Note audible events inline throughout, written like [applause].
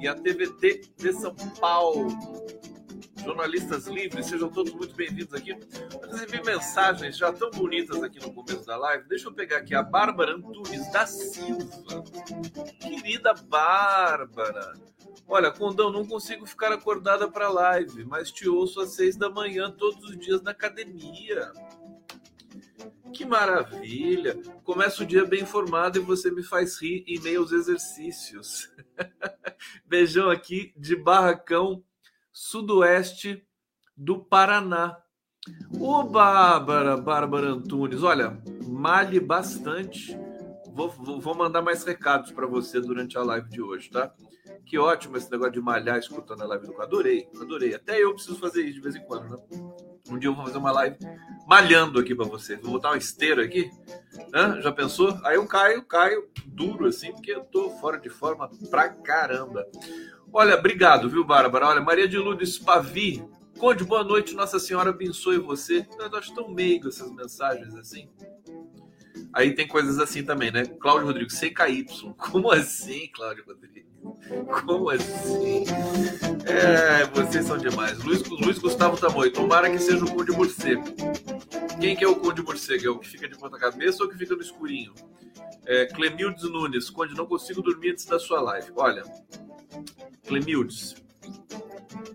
E a TVT de São Paulo jornalistas livres, sejam todos muito bem-vindos aqui. Eu recebi mensagens já tão bonitas aqui no começo da live. Deixa eu pegar aqui a Bárbara Antunes da Silva. Querida Bárbara. Olha, Condão, não consigo ficar acordada para live, mas te ouço às seis da manhã todos os dias na academia. Que maravilha! Começa o dia bem informado e você me faz rir em meio aos exercícios. [laughs] Beijão aqui de Barracão sudoeste do Paraná. Ô, Bárbara, Bárbara Antunes, olha, malhe bastante. Vou, vou, vou mandar mais recados para você durante a live de hoje, tá? Que ótimo esse negócio de malhar escutando a live do Adorei, adorei. Até eu preciso fazer isso de vez em quando, né? Um dia eu vou fazer uma live malhando aqui para você. Vou botar uma esteira aqui. Hã? Já pensou? Aí eu caio, caio duro assim, porque eu tô fora de forma pra caramba. Olha, obrigado, viu, Bárbara? Olha, Maria de Lourdes Pavi. Conde, boa noite, Nossa Senhora abençoe você. Eu acho tão meigo essas mensagens assim. Aí tem coisas assim também, né? Cláudio Rodrigues, CKY. Como assim, Cláudio Rodrigues? Como assim? É, vocês são demais. Luiz, Luiz Gustavo Tamoio, tomara que seja o Conde Morcego. Quem que é o Conde Morcego? É o que fica de ponta cabeça ou que fica no escurinho? É, Clemildes Nunes, Conde, não consigo dormir antes da sua live. Olha, Clemildes,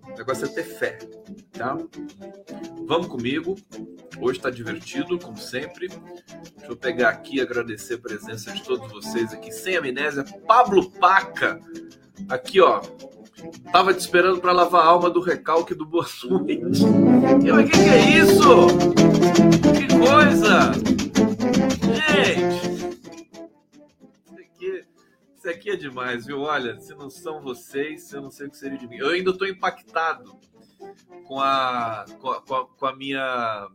o negócio é ter fé, tá? Vamos comigo. Hoje está divertido, como sempre. Deixa eu pegar aqui e agradecer a presença de todos vocês aqui, sem amnésia. Pablo Paca, aqui, ó. Tava te esperando para lavar a alma do recalque do Boa Noite. O que, que é isso? Que coisa! Gente! Isso aqui é demais, viu? Olha, se não são vocês, eu não sei o que seria de mim. Eu ainda estou impactado com a, com a, com a minha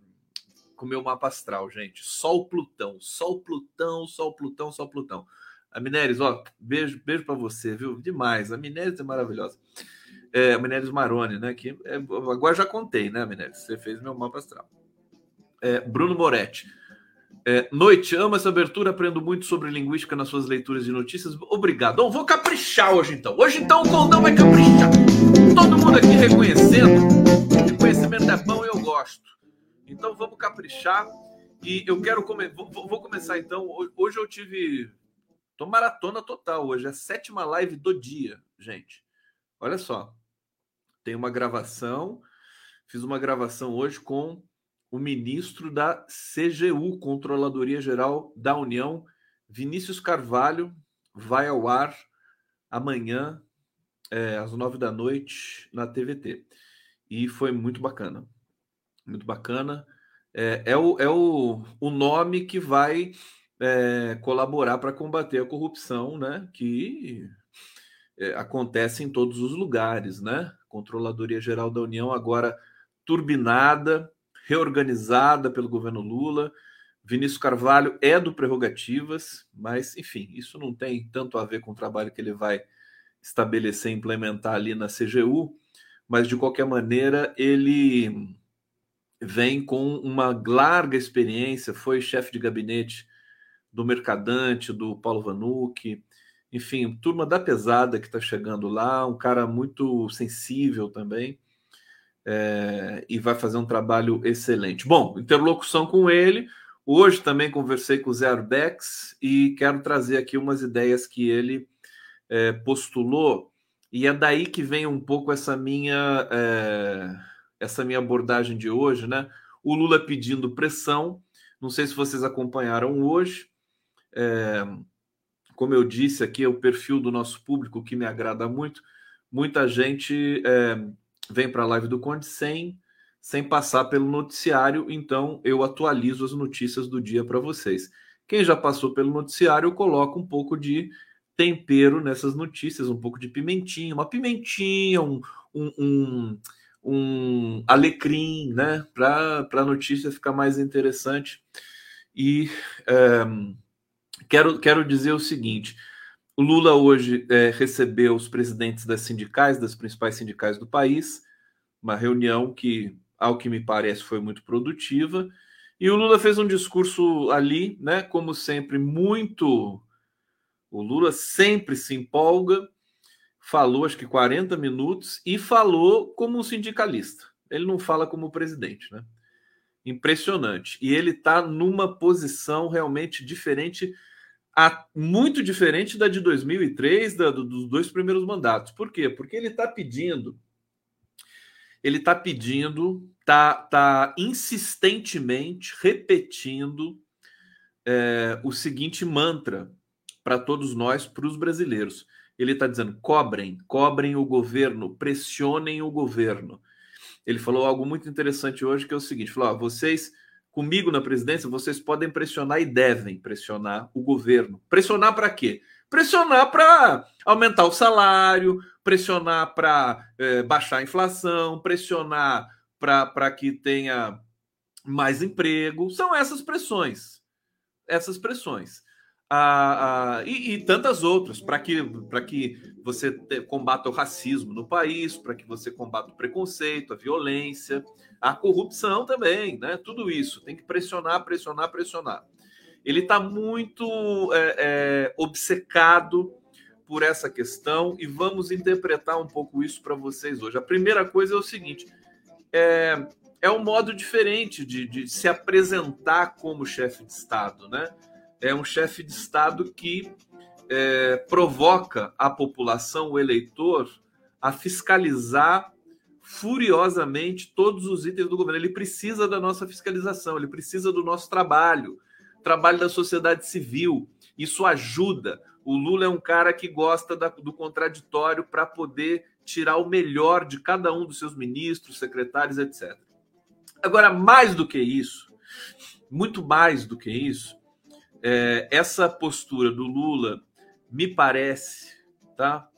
com o meu mapa astral, gente. Sol Plutão, Sol Plutão, Sol Plutão, Sol Plutão. A Minéris, ó, beijo, beijo para você, viu? Demais. A Minéris é maravilhosa. É, a Minéris Maroni, né? Que é, agora já contei, né, Minéris? Você fez meu mapa astral. É, Bruno Moretti. É, noite, amo essa abertura, aprendo muito sobre linguística nas suas leituras de notícias. Obrigado. Bom, vou caprichar hoje então. Hoje então o Condão vai caprichar. Todo mundo aqui reconhecendo. Reconhecimento é bom e eu gosto. Então vamos caprichar. E eu quero come... vou, vou começar então. Hoje eu tive. Tô maratona total hoje. É a sétima live do dia, gente. Olha só. Tem uma gravação. Fiz uma gravação hoje com o ministro da CGU, Controladoria Geral da União, Vinícius Carvalho, vai ao ar amanhã, é, às nove da noite, na TVT. E foi muito bacana. Muito bacana. É, é, o, é o, o nome que vai é, colaborar para combater a corrupção, né? Que é, acontece em todos os lugares, né? Controladoria Geral da União agora turbinada reorganizada pelo governo Lula. Vinícius Carvalho é do Prerrogativas, mas, enfim, isso não tem tanto a ver com o trabalho que ele vai estabelecer e implementar ali na CGU, mas, de qualquer maneira, ele vem com uma larga experiência, foi chefe de gabinete do Mercadante, do Paulo Vanucci, enfim, turma da pesada que está chegando lá, um cara muito sensível também é, e vai fazer um trabalho excelente. Bom, interlocução com ele. Hoje também conversei com o Zé Arbex e quero trazer aqui umas ideias que ele é, postulou, e é daí que vem um pouco essa minha, é, essa minha abordagem de hoje, né? O Lula pedindo pressão. Não sei se vocês acompanharam hoje. É, como eu disse aqui, é o perfil do nosso público que me agrada muito. Muita gente é, vem para a live do Conde sem, sem passar pelo noticiário, então eu atualizo as notícias do dia para vocês. Quem já passou pelo noticiário, eu coloco um pouco de tempero nessas notícias, um pouco de pimentinha, uma pimentinha, um, um, um, um alecrim, né? Para a notícia ficar mais interessante. E é, quero, quero dizer o seguinte: O Lula hoje é, recebeu os presidentes das sindicais, das principais sindicais do país, uma reunião que, ao que me parece, foi muito produtiva. E o Lula fez um discurso ali, né? Como sempre, muito. O Lula sempre se empolga, falou acho que 40 minutos e falou como um sindicalista. Ele não fala como presidente, né? Impressionante. E ele está numa posição realmente diferente a, muito diferente da de 2003, da, do, dos dois primeiros mandatos. Por quê? Porque ele está pedindo, ele está pedindo, está tá insistentemente repetindo é, o seguinte mantra para todos nós, para os brasileiros. Ele está dizendo: cobrem, cobrem o governo, pressionem o governo. Ele falou algo muito interessante hoje, que é o seguinte: falou, vocês comigo na presidência, vocês podem pressionar e devem pressionar o governo. Pressionar para quê? Pressionar para aumentar o salário, pressionar para é, baixar a inflação, pressionar para que tenha mais emprego. São essas pressões. Essas pressões a, a, e, e, tantas outras, para que, que você te, combata o racismo no país, para que você combata o preconceito, a violência, a corrupção também, né? Tudo isso tem que pressionar, pressionar, pressionar. Ele está muito é, é, obcecado por essa questão e vamos interpretar um pouco isso para vocês hoje. A primeira coisa é o seguinte: é, é um modo diferente de, de se apresentar como chefe de Estado, né? é um chefe de Estado que é, provoca a população, o eleitor, a fiscalizar furiosamente todos os itens do governo. Ele precisa da nossa fiscalização, ele precisa do nosso trabalho, trabalho da sociedade civil. Isso ajuda. O Lula é um cara que gosta da, do contraditório para poder tirar o melhor de cada um dos seus ministros, secretários, etc. Agora, mais do que isso, muito mais do que isso, é, essa postura do Lula me parece, tá,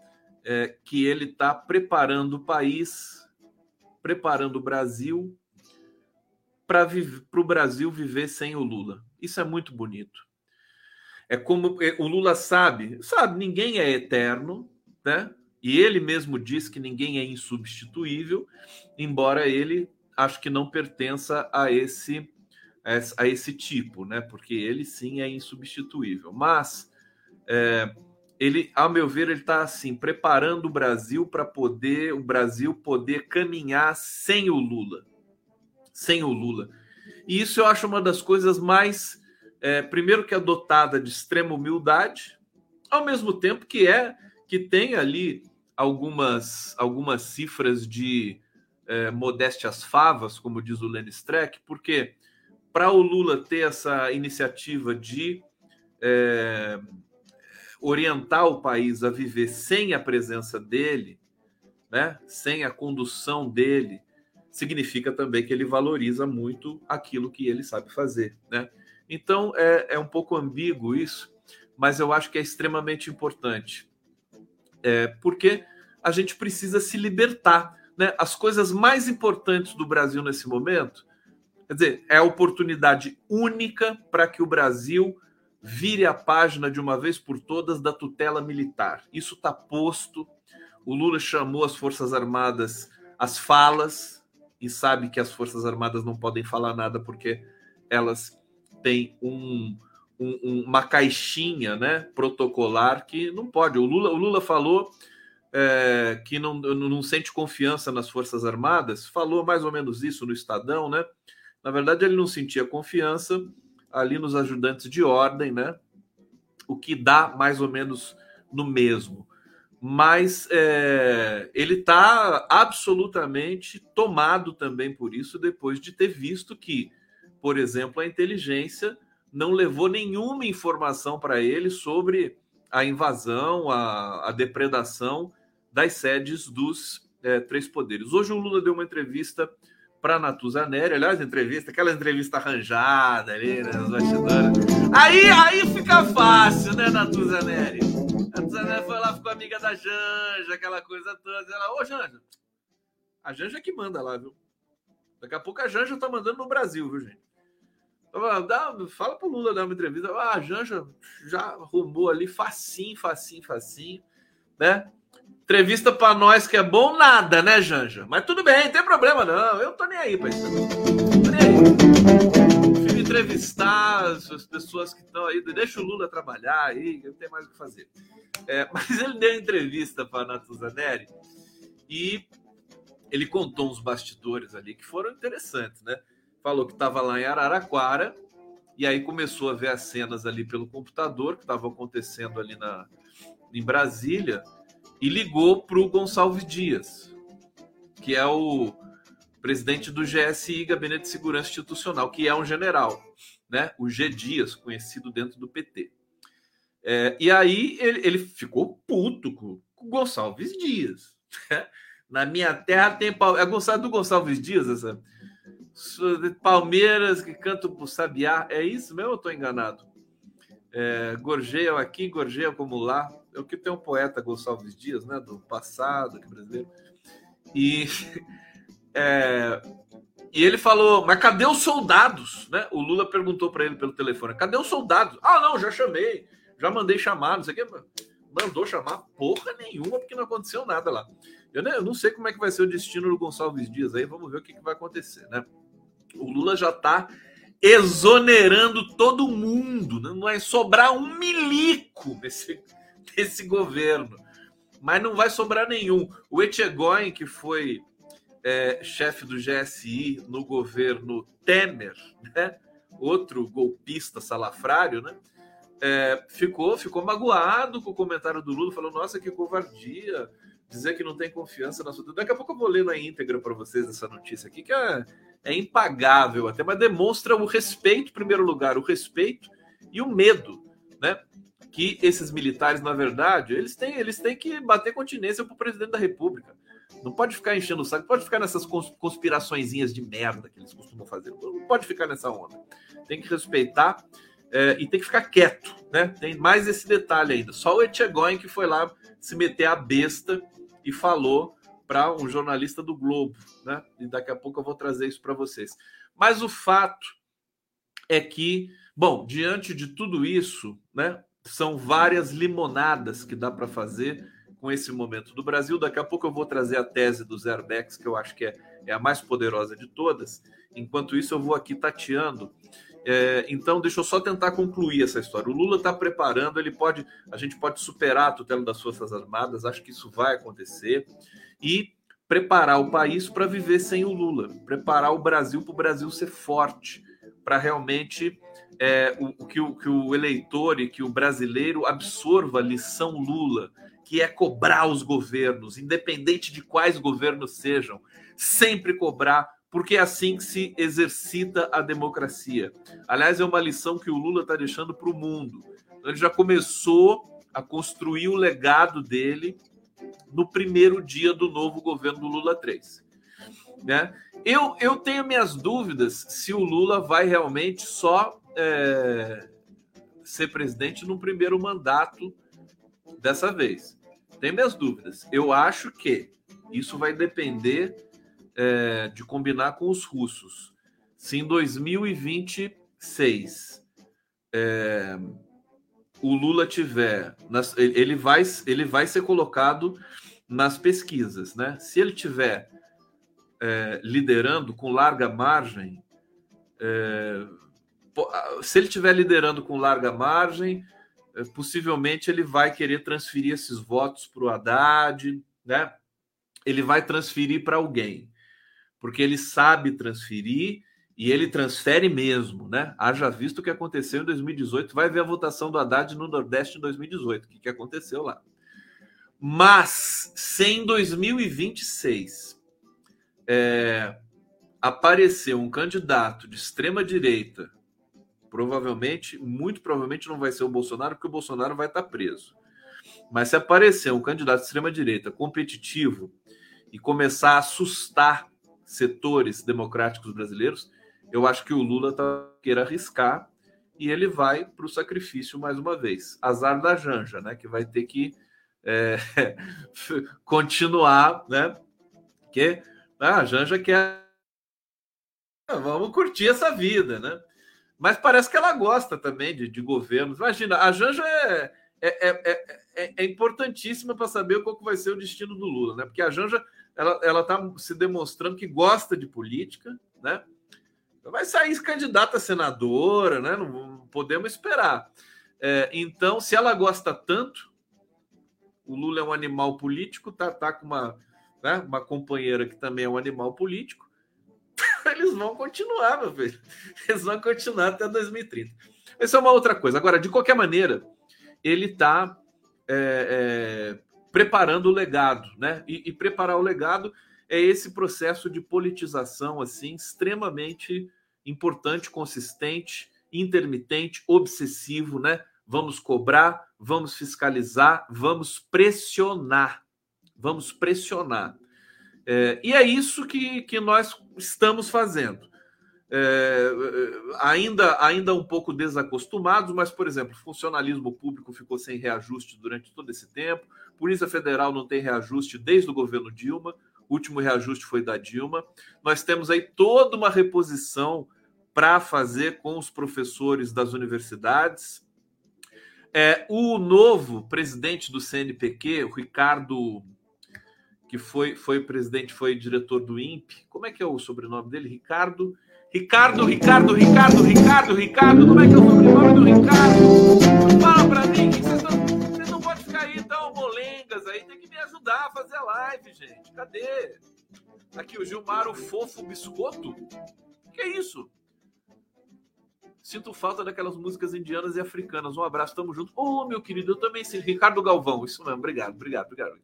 é, que ele está preparando o país, preparando o Brasil para o Brasil viver sem o Lula. Isso é muito bonito. É como é, o Lula sabe, sabe, ninguém é eterno, né? E ele mesmo diz que ninguém é insubstituível, embora ele acho que não pertença a esse a esse tipo, né? Porque ele sim é insubstituível. Mas é, ele, ao meu ver, ele está assim preparando o Brasil para poder o Brasil poder caminhar sem o Lula, sem o Lula. E isso eu acho uma das coisas mais, é, primeiro que é dotada de extrema humildade, ao mesmo tempo que é que tem ali algumas algumas cifras de é, modéstias favas, como diz o Lenny Streck, porque para o Lula ter essa iniciativa de é, orientar o país a viver sem a presença dele, né, sem a condução dele, significa também que ele valoriza muito aquilo que ele sabe fazer. Né? Então é, é um pouco ambíguo isso, mas eu acho que é extremamente importante, é, porque a gente precisa se libertar. Né? As coisas mais importantes do Brasil nesse momento Quer dizer, é a oportunidade única para que o Brasil vire a página de uma vez por todas da tutela militar. Isso está posto. O Lula chamou as Forças Armadas às falas e sabe que as Forças Armadas não podem falar nada porque elas têm um, um, uma caixinha né, protocolar que não pode. O Lula, o Lula falou é, que não, não sente confiança nas Forças Armadas, falou mais ou menos isso no Estadão, né? Na verdade, ele não sentia confiança ali nos ajudantes de ordem, né? O que dá mais ou menos no mesmo. Mas é, ele está absolutamente tomado também por isso, depois de ter visto que, por exemplo, a inteligência não levou nenhuma informação para ele sobre a invasão, a, a depredação das sedes dos é, três poderes. Hoje o Lula deu uma entrevista para Natuza Neri, aliás, entrevista, aquela entrevista arranjada ali, né, nos bastidores. Aí, aí fica fácil, né, Natuza Neri? Natuza Neri foi lá, ficou amiga da Janja, aquela coisa toda. Ela, ô Janja, a Janja que manda lá, viu? Daqui a pouco a Janja tá mandando no Brasil, viu, gente? Dá, fala pro Lula dar uma entrevista. Ah, a Janja já arrumou ali facinho, facinho, facinho, né? Entrevista para nós que é bom nada, né, Janja? Mas tudo bem, não tem problema não. Eu tô nem aí para isso. Tô nem aí. Fui entrevistar as pessoas que estão aí, deixa o Lula trabalhar aí, não tem mais o que fazer. É, [laughs] mas ele deu entrevista para a Natuzaneri e ele contou uns bastidores ali que foram interessantes, né? falou que estava lá em Araraquara e aí começou a ver as cenas ali pelo computador que estavam acontecendo ali na, em Brasília e ligou para o Gonçalves Dias, que é o presidente do GSI, Gabinete de Segurança Institucional, que é um general, né? O G Dias, conhecido dentro do PT. É, e aí ele, ele, ficou puto com, o Gonçalves Dias. Né? Na minha terra tem pau. É Gonçalves do Gonçalves Dias essa Palmeiras que canta pro Sabiá. É isso mesmo ou estou enganado? É, gorjeia aqui, gorjeia como lá. É o que tem um poeta Gonçalves Dias, né? Do passado, que brasileiro. E, [laughs] é, e ele falou: Mas cadê os soldados? Né? O Lula perguntou para ele pelo telefone: Cadê os soldados? Ah, não, já chamei, já mandei chamar, não sei o que. Mandou chamar porra nenhuma, porque não aconteceu nada lá. Eu, eu não sei como é que vai ser o destino do Gonçalves Dias aí, vamos ver o que, que vai acontecer, né? O Lula já está exonerando todo mundo. Né? Não vai sobrar um milico nesse, [laughs] nesse governo. Mas não vai sobrar nenhum. O Etchegóin, que foi é, chefe do GSI no governo Temer, né? outro golpista salafrário, né? É, ficou, ficou magoado com o comentário do Lula, falou: Nossa, que covardia dizer que não tem confiança na sua. Daqui a pouco eu vou ler na íntegra para vocês essa notícia aqui, que é é impagável até, mas demonstra o respeito, em primeiro lugar, o respeito e o medo, né? Que esses militares, na verdade, eles têm, eles têm que bater continência para o presidente da República. Não pode ficar enchendo o saco, pode ficar nessas conspiraçõezinhas de merda que eles costumam fazer. Não pode ficar nessa onda. Tem que respeitar é, e tem que ficar quieto, né? Tem mais esse detalhe ainda. Só o Etchegóin que foi lá se meter a besta e falou para um jornalista do Globo, né? E daqui a pouco eu vou trazer isso para vocês. Mas o fato é que, bom, diante de tudo isso, né? São várias limonadas que dá para fazer com esse momento do Brasil. Daqui a pouco eu vou trazer a tese do Zerbex, que eu acho que é, é a mais poderosa de todas. Enquanto isso, eu vou aqui tateando. É, então, deixa eu só tentar concluir essa história. O Lula está preparando, ele pode, a gente pode superar a tutela das Forças Armadas, acho que isso vai acontecer e preparar o país para viver sem o Lula, preparar o Brasil para o Brasil ser forte, para realmente é, o, que, o, que o eleitor e que o brasileiro absorva a lição Lula, que é cobrar os governos, independente de quais governos sejam, sempre cobrar, porque é assim que se exercita a democracia. Aliás, é uma lição que o Lula está deixando para o mundo. Ele já começou a construir o legado dele no primeiro dia do novo governo do Lula 3. Né? Eu, eu tenho minhas dúvidas se o Lula vai realmente só é, ser presidente no primeiro mandato dessa vez. Tenho minhas dúvidas. Eu acho que isso vai depender é, de combinar com os russos. Se em 2026 é, o Lula tiver, ele vai, ele vai ser colocado nas pesquisas, né? Se ele tiver é, liderando com larga margem, é, se ele tiver liderando com larga margem, é, possivelmente ele vai querer transferir esses votos para o Haddad, né? Ele vai transferir para alguém, porque ele sabe transferir e ele transfere mesmo, né? Haja visto o que aconteceu em 2018. Vai ver a votação do Haddad no Nordeste em 2018, o que, que aconteceu lá. Mas, se em 2026 é, um candidato de extrema direita, provavelmente, muito provavelmente não vai ser o Bolsonaro, porque o Bolsonaro vai estar preso. Mas se aparecer um candidato de extrema direita competitivo e começar a assustar setores democráticos brasileiros, eu acho que o Lula tá queira arriscar e ele vai para o sacrifício mais uma vez. Azar da Janja, né? Que vai ter que é, [laughs] continuar, né? Que ah, a Janja quer. Vamos curtir essa vida, né? Mas parece que ela gosta também de, de governos. Imagina, a Janja é, é, é, é, é importantíssima para saber qual vai ser o destino do Lula, né? Porque a Janja ela está se demonstrando que gosta de política, né? Vai sair candidata a senadora, né? Não, podemos esperar. É, então, se ela gosta tanto, o Lula é um animal político, tá, tá com uma, né, uma companheira que também é um animal político, [laughs] eles vão continuar, meu filho. Eles vão continuar até 2030. Essa é uma outra coisa. Agora, de qualquer maneira, ele está é, é, preparando o legado, né? E, e, preparar o legado é esse processo de politização assim extremamente importante, consistente, intermitente, obsessivo, né? Vamos cobrar, vamos fiscalizar, vamos pressionar, vamos pressionar. É, e é isso que, que nós estamos fazendo. É, ainda, ainda um pouco desacostumados, mas, por exemplo, funcionalismo público ficou sem reajuste durante todo esse tempo, Polícia Federal não tem reajuste desde o governo Dilma, o último reajuste foi da Dilma. Nós temos aí toda uma reposição para fazer com os professores das universidades. É, o novo presidente do CNPq, o Ricardo, que foi, foi presidente, foi diretor do INPE, como é que é o sobrenome dele? Ricardo Ricardo, Ricardo, Ricardo, Ricardo, Ricardo, como é que é o sobrenome do Ricardo? Fala pra mim, vocês não, vocês não podem ficar aí tão molengas aí, tem que me ajudar a fazer a live, gente. Cadê? Aqui o Gilmar, o fofo biscoito. Que é isso? Sinto falta daquelas músicas indianas e africanas. Um abraço, tamo junto. Ô, oh, meu querido, eu também sinto. Ricardo Galvão, isso mesmo. Obrigado, obrigado, obrigado.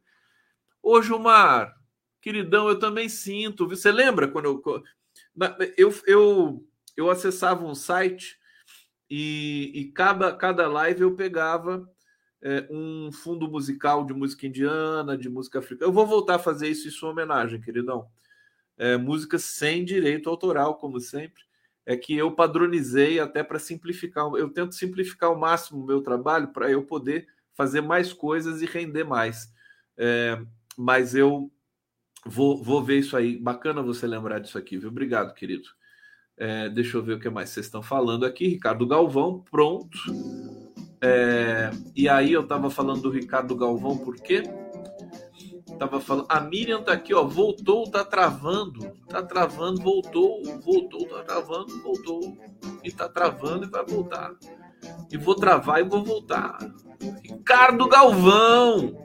Ô, Gilmar, queridão, eu também sinto. Você lembra quando eu eu, eu, eu acessava um site e, e cada, cada live eu pegava é, um fundo musical de música indiana, de música africana. Eu vou voltar a fazer isso em sua homenagem, queridão. É, música sem direito autoral, como sempre. É que eu padronizei até para simplificar. Eu tento simplificar ao máximo o meu trabalho para eu poder fazer mais coisas e render mais. É, mas eu Vou, vou ver isso aí. Bacana você lembrar disso aqui, viu? Obrigado, querido. É, deixa eu ver o que mais vocês estão falando aqui. Ricardo Galvão, pronto. É, e aí eu estava falando do Ricardo Galvão, por quê? Tava falando. A Miriam tá aqui, ó. Voltou, tá travando. Tá travando, voltou, voltou, tá travando, voltou. E tá travando e vai voltar. E vou travar e vou voltar. Ricardo Galvão!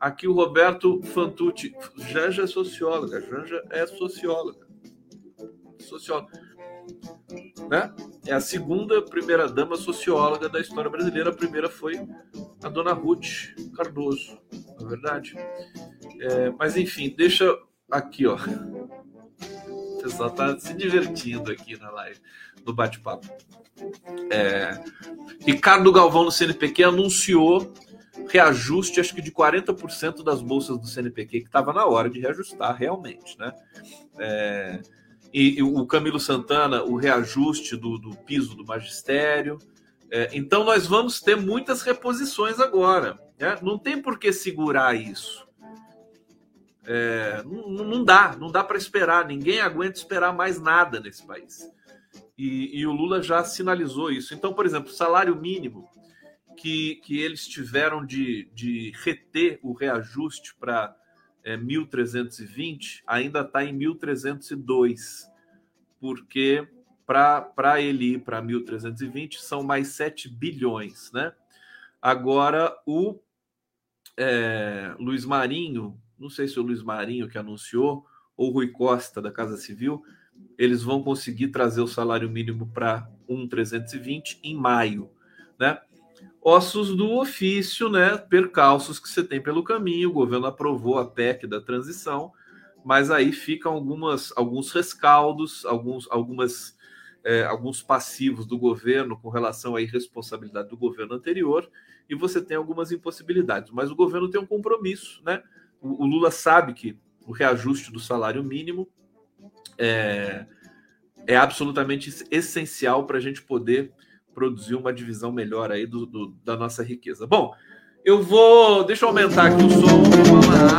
Aqui o Roberto Fantucci. Janja é socióloga. Janja é socióloga. Socióloga. Né? É a segunda primeira dama socióloga da história brasileira. A primeira foi a dona Ruth Cardoso, na é verdade. É, mas enfim, deixa aqui, ó. O pessoal tá se divertindo aqui na live, no bate-papo. É, Ricardo Galvão no CNPq anunciou reajuste, acho que de 40% das bolsas do CNPq, que estava na hora de reajustar realmente, né? É, e, e, o Camilo Santana, o reajuste do, do piso do magistério. É, então, nós vamos ter muitas reposições agora. Né? Não tem por que segurar isso. É, não, não, dá, não dá para esperar. Ninguém aguenta esperar mais nada nesse país. E, e o Lula já sinalizou isso. Então, por exemplo, salário mínimo que, que eles tiveram de, de reter o reajuste para é, 1.320 ainda está em 1.302, porque para ele ir para 1.320 são mais 7 bilhões, né? Agora, o é, Luiz Marinho, não sei se o Luiz Marinho que anunciou, ou Rui Costa da Casa Civil, eles vão conseguir trazer o salário mínimo para 1.320 em maio, né? Ossos do ofício, né? Percalços que você tem pelo caminho. O governo aprovou a PEC da transição, mas aí ficam algumas, alguns rescaldos, alguns, algumas, é, alguns passivos do governo com relação à irresponsabilidade do governo anterior, e você tem algumas impossibilidades. Mas o governo tem um compromisso, né? O, o Lula sabe que o reajuste do salário mínimo é, é absolutamente essencial para a gente poder produzir uma divisão melhor aí do, do, da nossa riqueza. Bom, eu vou. Deixa eu aumentar aqui o som, vou tomar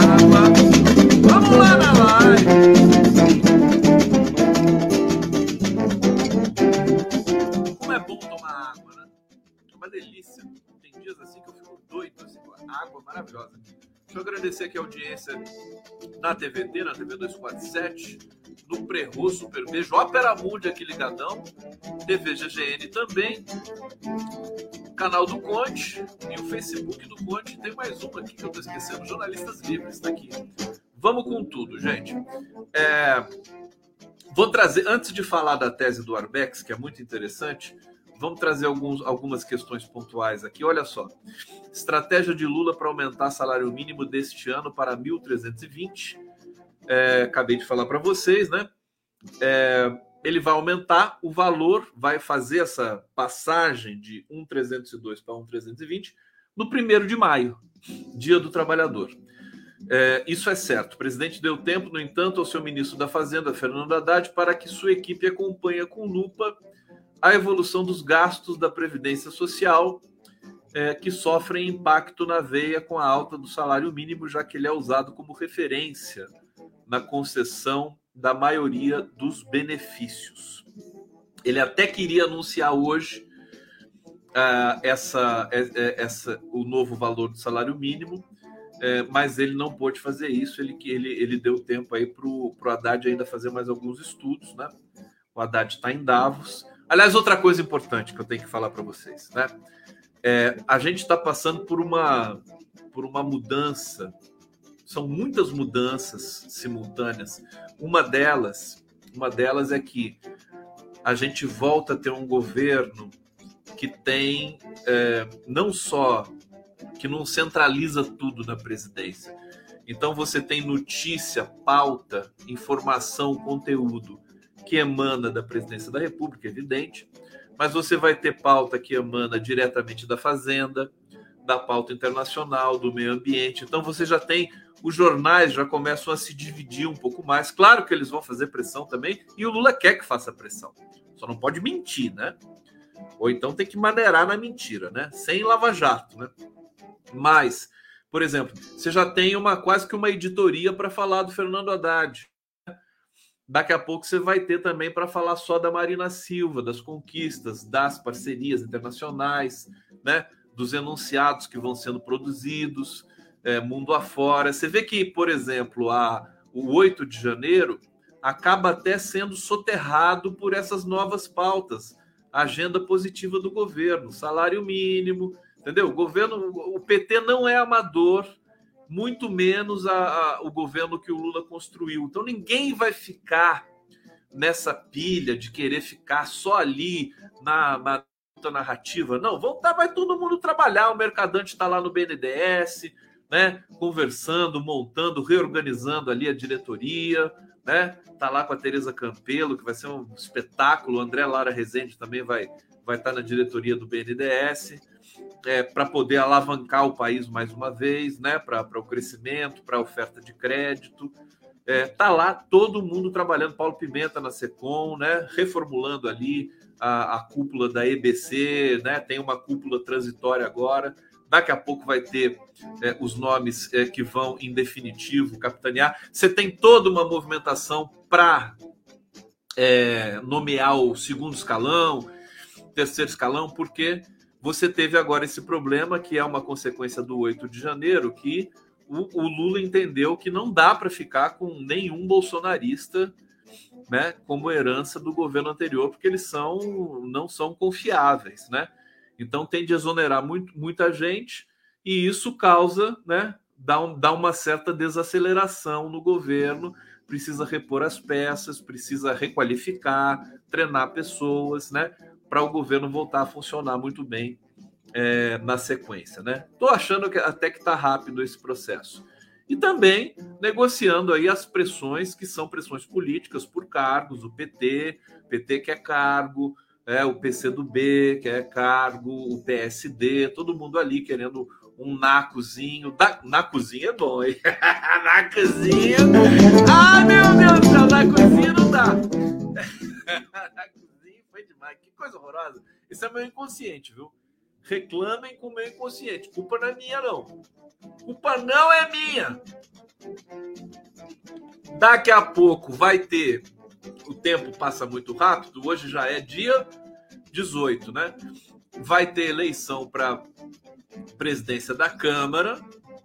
na TVT, na TV 247, no Prerro Super Beijo, Ópera Mundi aqui ligadão, TV GGN também, canal do Conte e o Facebook do Conte. Tem mais uma aqui que eu tô esquecendo, Jornalistas Livres, tá aqui. Vamos com tudo, gente. É, vou trazer, antes de falar da tese do Arbex, que é muito interessante, Vamos trazer alguns, algumas questões pontuais aqui. Olha só. Estratégia de Lula para aumentar salário mínimo deste ano para 1.320. É, acabei de falar para vocês, né? É, ele vai aumentar o valor, vai fazer essa passagem de 1.302 para 1.320 no primeiro de maio, Dia do Trabalhador. É, isso é certo. O presidente deu tempo, no entanto, ao seu ministro da Fazenda, Fernando Haddad, para que sua equipe acompanhe com lupa a evolução dos gastos da Previdência Social, é, que sofrem impacto na veia com a alta do salário mínimo, já que ele é usado como referência na concessão da maioria dos benefícios. Ele até queria anunciar hoje uh, essa, é, é, essa, o novo valor do salário mínimo, é, mas ele não pôde fazer isso. Ele, ele, ele deu tempo aí para o Haddad ainda fazer mais alguns estudos, né? O Haddad está em Davos Aliás, outra coisa importante que eu tenho que falar para vocês, né? É, a gente está passando por uma, por uma mudança, são muitas mudanças simultâneas. Uma delas, uma delas é que a gente volta a ter um governo que tem é, não só que não centraliza tudo na presidência. Então você tem notícia, pauta, informação, conteúdo que emana da presidência da República, evidente, mas você vai ter pauta que emana diretamente da Fazenda, da pauta internacional, do meio ambiente. Então você já tem os jornais já começam a se dividir um pouco mais. Claro que eles vão fazer pressão também, e o Lula quer que faça pressão. Só não pode mentir, né? Ou então tem que maneirar na mentira, né? Sem lava-jato, né? Mas, por exemplo, você já tem uma quase que uma editoria para falar do Fernando Haddad. Daqui a pouco você vai ter também para falar só da Marina Silva, das conquistas, das parcerias internacionais, né? dos enunciados que vão sendo produzidos, é, mundo afora. Você vê que, por exemplo, a, o 8 de janeiro acaba até sendo soterrado por essas novas pautas. agenda positiva do governo, salário mínimo, entendeu? O governo, o PT não é amador, muito menos a, a, o governo que o Lula construiu. Então ninguém vai ficar nessa pilha de querer ficar só ali na, na narrativa. Não, vamos tá, vai todo mundo trabalhar. O mercadante está lá no BNDES, né? Conversando, montando, reorganizando ali a diretoria, né? Tá lá com a Tereza Campelo, que vai ser um espetáculo. O André Lara Rezende também vai vai estar tá na diretoria do BNDES é, para poder alavancar o país mais uma vez, né, para o crescimento, para a oferta de crédito. É, tá lá todo mundo trabalhando, Paulo Pimenta na Secom, né, reformulando ali a, a cúpula da EBC, né, tem uma cúpula transitória agora. Daqui a pouco vai ter é, os nomes é, que vão, em definitivo, capitanear. Você tem toda uma movimentação para é, nomear o segundo escalão, terceiro escalão, porque você teve agora esse problema, que é uma consequência do 8 de janeiro, que o, o Lula entendeu que não dá para ficar com nenhum bolsonarista né, como herança do governo anterior, porque eles são não são confiáveis. Né? Então tem de exonerar muito, muita gente, e isso causa, né, dá, um, dá uma certa desaceleração no governo, precisa repor as peças, precisa requalificar, treinar pessoas, né? Para o governo voltar a funcionar muito bem é, na sequência, né? Estou achando que até que está rápido esse processo. E também negociando aí as pressões que são pressões políticas por cargos, o PT, PT quer cargo, é, o PCdoB quer cargo, o PSD, todo mundo ali querendo um nacozinho. Da, nacozinho é bom, hein? [laughs] nacozinho. Ah, meu Deus do céu, nacozinho não dá. [laughs] demais. Que coisa horrorosa. Isso é meu inconsciente, viu? Reclamem com o meu inconsciente. Culpa não é minha, não. Culpa não é minha. Daqui a pouco vai ter. O tempo passa muito rápido. Hoje já é dia 18, né? Vai ter eleição para presidência da Câmara,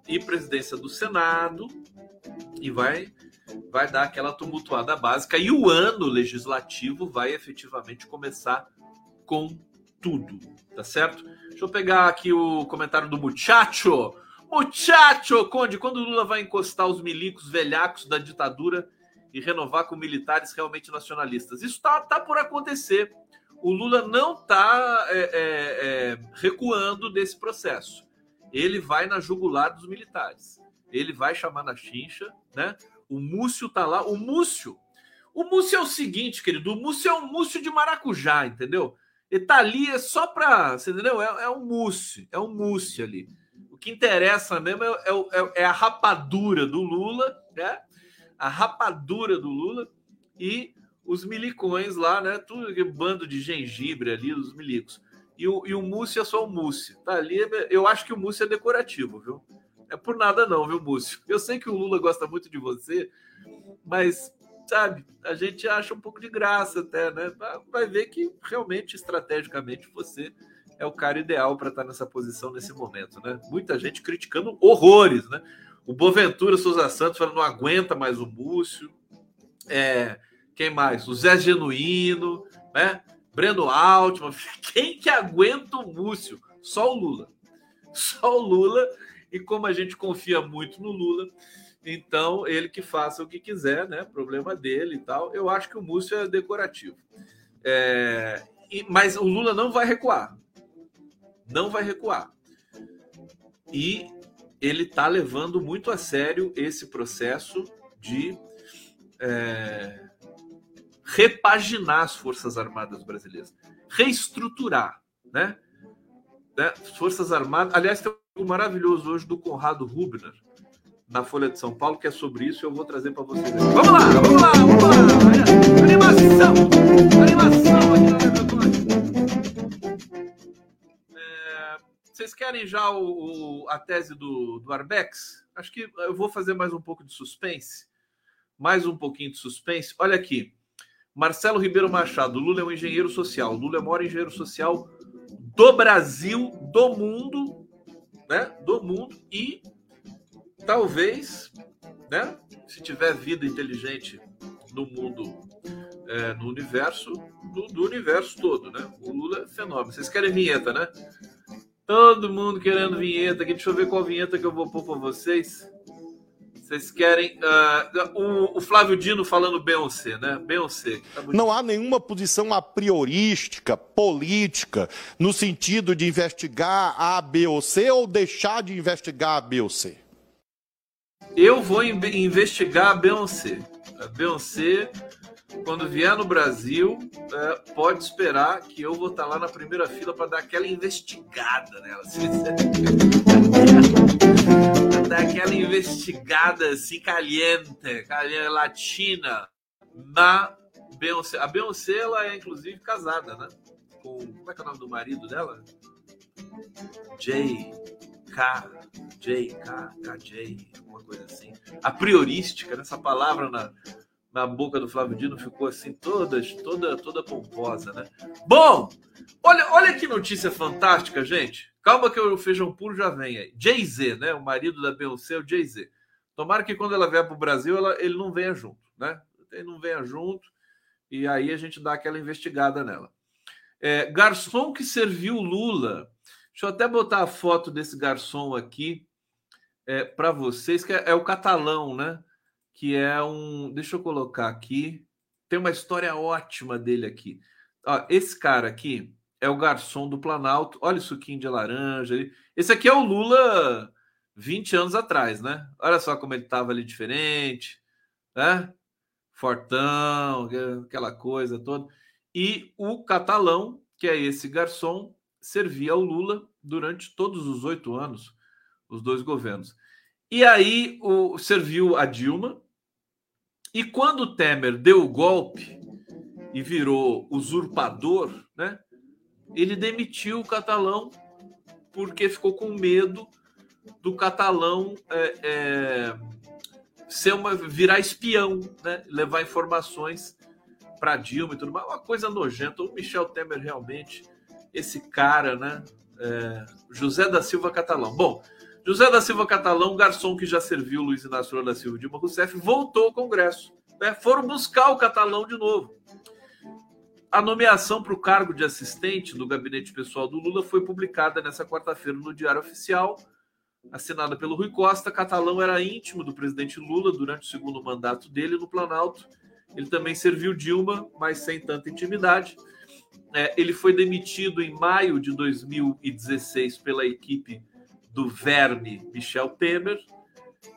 e presidência do Senado e vai vai dar aquela tumultuada básica e o ano legislativo vai efetivamente começar com tudo, tá certo? Deixa eu pegar aqui o comentário do Muchacho. Muchacho, Conde, quando Lula vai encostar os milicos velhacos da ditadura e renovar com militares realmente nacionalistas? Isso tá, tá por acontecer. O Lula não está é, é, é, recuando desse processo. Ele vai na jugular dos militares. Ele vai chamar na chincha, né? O Múcio tá lá. O Múcio. O Múcio é o seguinte, querido. O Múcio é um Múcio de maracujá, entendeu? Ele tá ali é só para. Você entendeu? É, é um Múcio. É um Múcio ali. O que interessa mesmo é, é, é, é a rapadura do Lula, né? A rapadura do Lula e os milicões lá, né? Tudo que bando de gengibre ali, os milicos. E o, e o Múcio é só o Múcio. Tá ali. Eu acho que o Múcio é decorativo, viu? É por nada não, viu, Múcio? Eu sei que o Lula gosta muito de você, mas, sabe, a gente acha um pouco de graça até, né? Vai ver que realmente, estrategicamente, você é o cara ideal para estar nessa posição nesse momento, né? Muita gente criticando horrores, né? O Boventura Souza Santos falando não aguenta mais o Múcio. É, quem mais? O Zé Genuíno, né? Breno Altman. [laughs] Quem que aguenta o Múcio? Só o Lula. Só o Lula e como a gente confia muito no Lula, então ele que faça o que quiser, né? Problema dele e tal. Eu acho que o Múcio é decorativo. É, e, mas o Lula não vai recuar. Não vai recuar. E ele está levando muito a sério esse processo de é, repaginar as Forças Armadas brasileiras, reestruturar, né? né? Forças Armadas. Aliás, tem maravilhoso hoje do Conrado Rubner, na Folha de São Paulo, que é sobre isso, eu vou trazer para vocês. Vamos lá, vamos lá, vamos lá! Animação! Animação aqui na é, Vocês querem já o, o, a tese do, do Arbex? Acho que eu vou fazer mais um pouco de suspense. Mais um pouquinho de suspense. Olha aqui. Marcelo Ribeiro Machado, Lula é um engenheiro social. Lula é o maior engenheiro social do Brasil, do mundo, né, do mundo e talvez, né, se tiver vida inteligente no mundo, é, no universo, do, do, universo todo, né? O Lula é fenômeno. Vocês querem vinheta, né? Todo mundo querendo vinheta aqui. Deixa eu ver qual vinheta que eu vou pôr para vocês. Vocês querem. Uh, o, o, Flávio Dino falando Beyoncé, né? Beyoncé. Tá Não há nenhuma posição a priorística, política, no sentido de investigar a B ou C ou deixar de investigar a B ou C. Eu vou investigar a Beyoncé. A Beyoncé, quando vier no Brasil, é, pode esperar que eu vou estar lá na primeira fila para dar aquela investigada nela. Dar aquela investigada assim caliente, caliente latina na Beyoncé. A Beyoncé ela é inclusive casada, né? Com como é que é o nome do marido dela? J K J K K J, alguma coisa assim. A priorística, nessa palavra na na boca do Flávio Dino ficou assim toda toda toda pomposa, né? Bom, olha olha que notícia fantástica, gente. Calma que o feijão puro já vem aí. Jay-Z, né? O marido da Beyoncé, o Jay-Z. Tomara que quando ela vier para o Brasil, ela, ele não venha junto, né? Ele não venha junto e aí a gente dá aquela investigada nela. É, garçom que serviu Lula. Deixa eu até botar a foto desse garçom aqui é, para vocês, que é, é, o catalão, né? Que é um. Deixa eu colocar aqui. Tem uma história ótima dele aqui. Ó, esse cara aqui, é o garçom do Planalto. Olha o suquinho de laranja. Esse aqui é o Lula 20 anos atrás, né? Olha só como ele estava ali diferente, né? Fortão, aquela coisa toda. E o catalão, que é esse garçom, servia ao Lula durante todos os oito anos, os dois governos. E aí o, serviu a Dilma. E quando o Temer deu o golpe e virou usurpador, né? Ele demitiu o catalão porque ficou com medo do catalão é, é, ser uma virar espião, né? levar informações para Dilma e tudo mais. Uma coisa nojenta. O Michel Temer realmente, esse cara, né? É, José da Silva Catalão. Bom, José da Silva Catalão, garçom que já serviu Luiz Inácio Lula da Silva e Dilma Rousseff, voltou ao Congresso. Né? Foram buscar o Catalão de novo. A nomeação para o cargo de assistente do gabinete pessoal do Lula foi publicada nessa quarta-feira no Diário Oficial, assinada pelo Rui Costa. Catalão era íntimo do presidente Lula durante o segundo mandato dele no Planalto. Ele também serviu Dilma, mas sem tanta intimidade. É, ele foi demitido em maio de 2016 pela equipe do verme Michel Temer.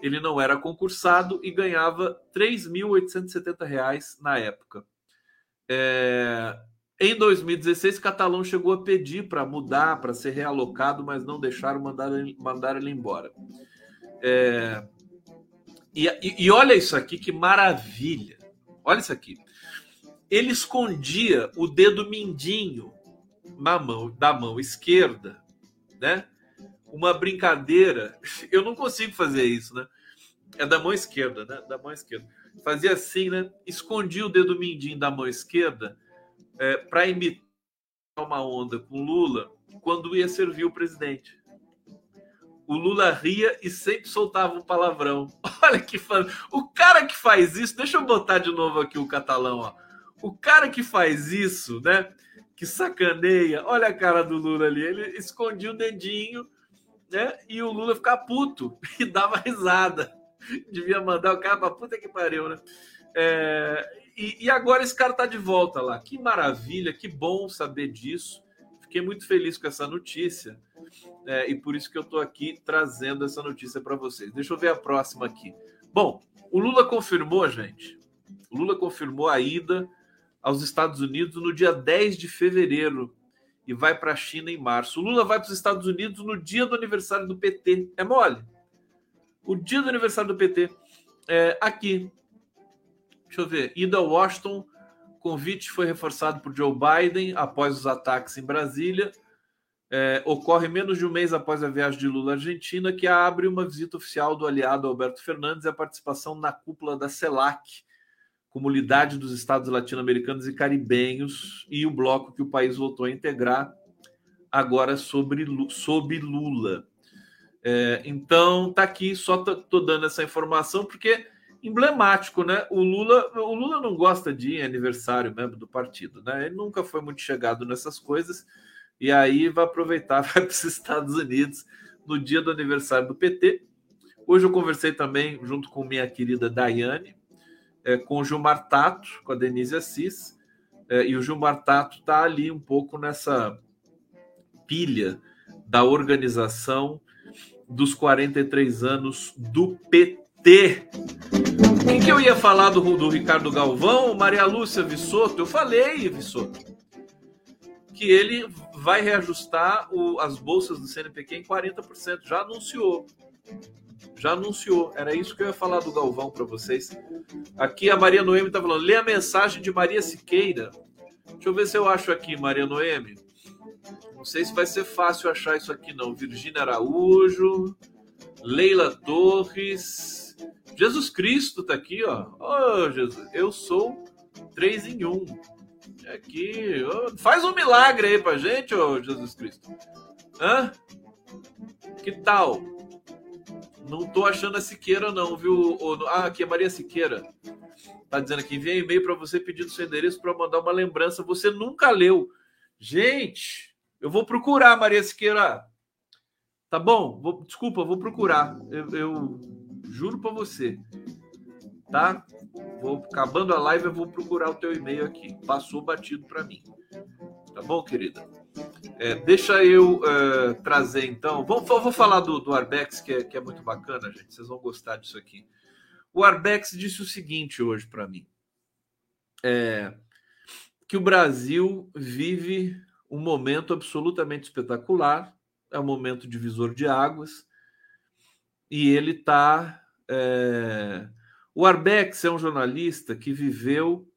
Ele não era concursado e ganhava R$ 3.870 na época. É... Em 2016, Catalão chegou a pedir para mudar, para ser realocado, mas não deixaram mandar, mandar ele embora. É... E, e, e olha isso aqui, que maravilha! Olha isso aqui. Ele escondia o dedo mindinho na mão, da mão esquerda, né? uma brincadeira. [laughs] Eu não consigo fazer isso, né? É da mão esquerda, né? Da mão esquerda. Fazia assim, né? Escondia o dedo mindinho da mão esquerda é, para imitar uma onda com Lula quando ia servir o presidente. O Lula ria e sempre soltava um palavrão. [laughs] Olha que fã. O cara que faz isso, deixa eu botar de novo aqui o catalão, ó. O cara que faz isso, né? Que sacaneia. Olha a cara do Lula ali. Ele escondia o dedinho né? E o Lula ficar puto [laughs] e dava risada. [laughs] Devia mandar o cara pra puta que pariu, né? É, e, e, agora esse cara tá de volta lá. Que maravilha, que bom saber disso. Fiquei muito feliz com essa notícia. É, e por isso que eu tô aqui trazendo essa notícia para vocês. Deixa eu ver a próxima aqui. Bom, o Lula confirmou, gente. O Lula confirmou a ida aos Estados Unidos no dia 10 de fevereiro e vai para a China em março. O Lula vai para os Estados Unidos no dia do aniversário do PT. É mole. O dia do aniversário do PT. É, aqui. Deixa eu ver. Ida a Washington. Convite foi reforçado por Joe Biden após os ataques em Brasília. É, ocorre menos de um mês após a viagem de Lula à Argentina, que abre uma visita oficial do aliado Alberto Fernandes e a participação na cúpula da CELAC, Comunidade dos Estados Latino-Americanos e Caribenhos e o bloco que o país voltou a integrar agora sobre sob Lula. É, então tá aqui só tô, tô, dando essa informação porque emblemático, né? O Lula, o Lula não gosta de aniversário mesmo do partido, né? Ele nunca foi muito chegado nessas coisas e aí vai aproveitar [laughs] vai para os Estados Unidos no dia do aniversário do PT. Hoje eu conversei também junto com minha querida Daiane, é, com o Gilmar Tato, com a Denise Assis, é, e o Gilmar Tato está ali um pouco nessa pilha da organização dos 43 anos do PT. O que, eu ia falar do, do Ricardo Galvão, Maria Lúcia Vissoto? Eu falei, Vissoto, que ele vai reajustar o, as bolsas do CNPq em 40%, já anunciou já anunciou. Era isso que eu ia falar do Galvão para vocês. Aqui a Maria Noemi está falando: lê a mensagem de Maria Siqueira. Deixa eu ver se eu acho aqui, Maria Noemi. Não sei se vai ser fácil achar isso aqui, não. Virgínia Araújo, Leila Torres, Jesus Cristo tá aqui, ó. Oh, Jesus, eu sou três em um. Aqui, oh, faz um milagre aí pra gente, ô oh, Jesus Cristo. Hã? Que tal? Não tô achando a Siqueira, não, viu? Ah, aqui é Maria Siqueira. Tá dizendo aqui, envia e-mail para você pedindo seu endereço para mandar uma lembrança. Você nunca leu. Gente, eu vou procurar, Maria Siqueira. Tá bom? Vou, desculpa, vou procurar. Eu, eu juro para você. Tá? Vou acabando a live, eu vou procurar o teu e-mail aqui. Passou batido para mim. Tá bom, querida? É, deixa eu é, trazer então. Vou, vou falar do, do Arbex, que é, que é muito bacana, gente. Vocês vão gostar disso aqui. O Arbex disse o seguinte hoje para mim: é, que o Brasil vive um momento absolutamente espetacular, é um momento divisor de águas, e ele está. É... O Arbex é um jornalista que viveu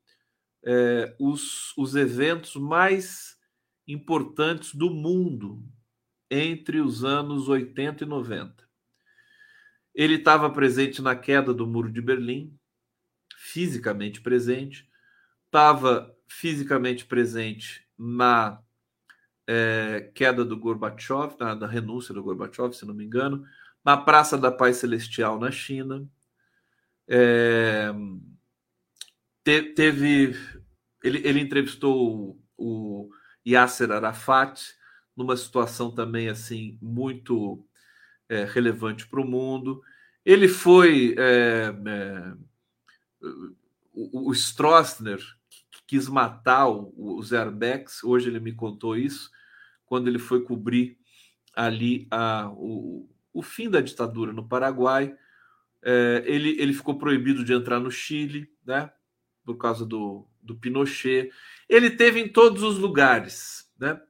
é, os, os eventos mais importantes do mundo entre os anos 80 e 90. Ele estava presente na queda do Muro de Berlim, fisicamente presente, estava fisicamente presente na é, queda do Gorbachev, na, na, renúncia do Gorbachev, se não me engano, na Praça da Paz Celestial na China. É, te, teve ele, ele entrevistou o, o Yasser Arafat numa situação também assim muito é, relevante para o mundo. Ele foi é, é, o, o Stroessner quis matar o, os airbags. Hoje ele me contou isso quando ele foi cobrir ali a, o, o fim da ditadura no Paraguai. É, ele, ele ficou proibido de entrar no Chile, né? Por causa do, do Pinochet. Ele teve em todos os lugares, né?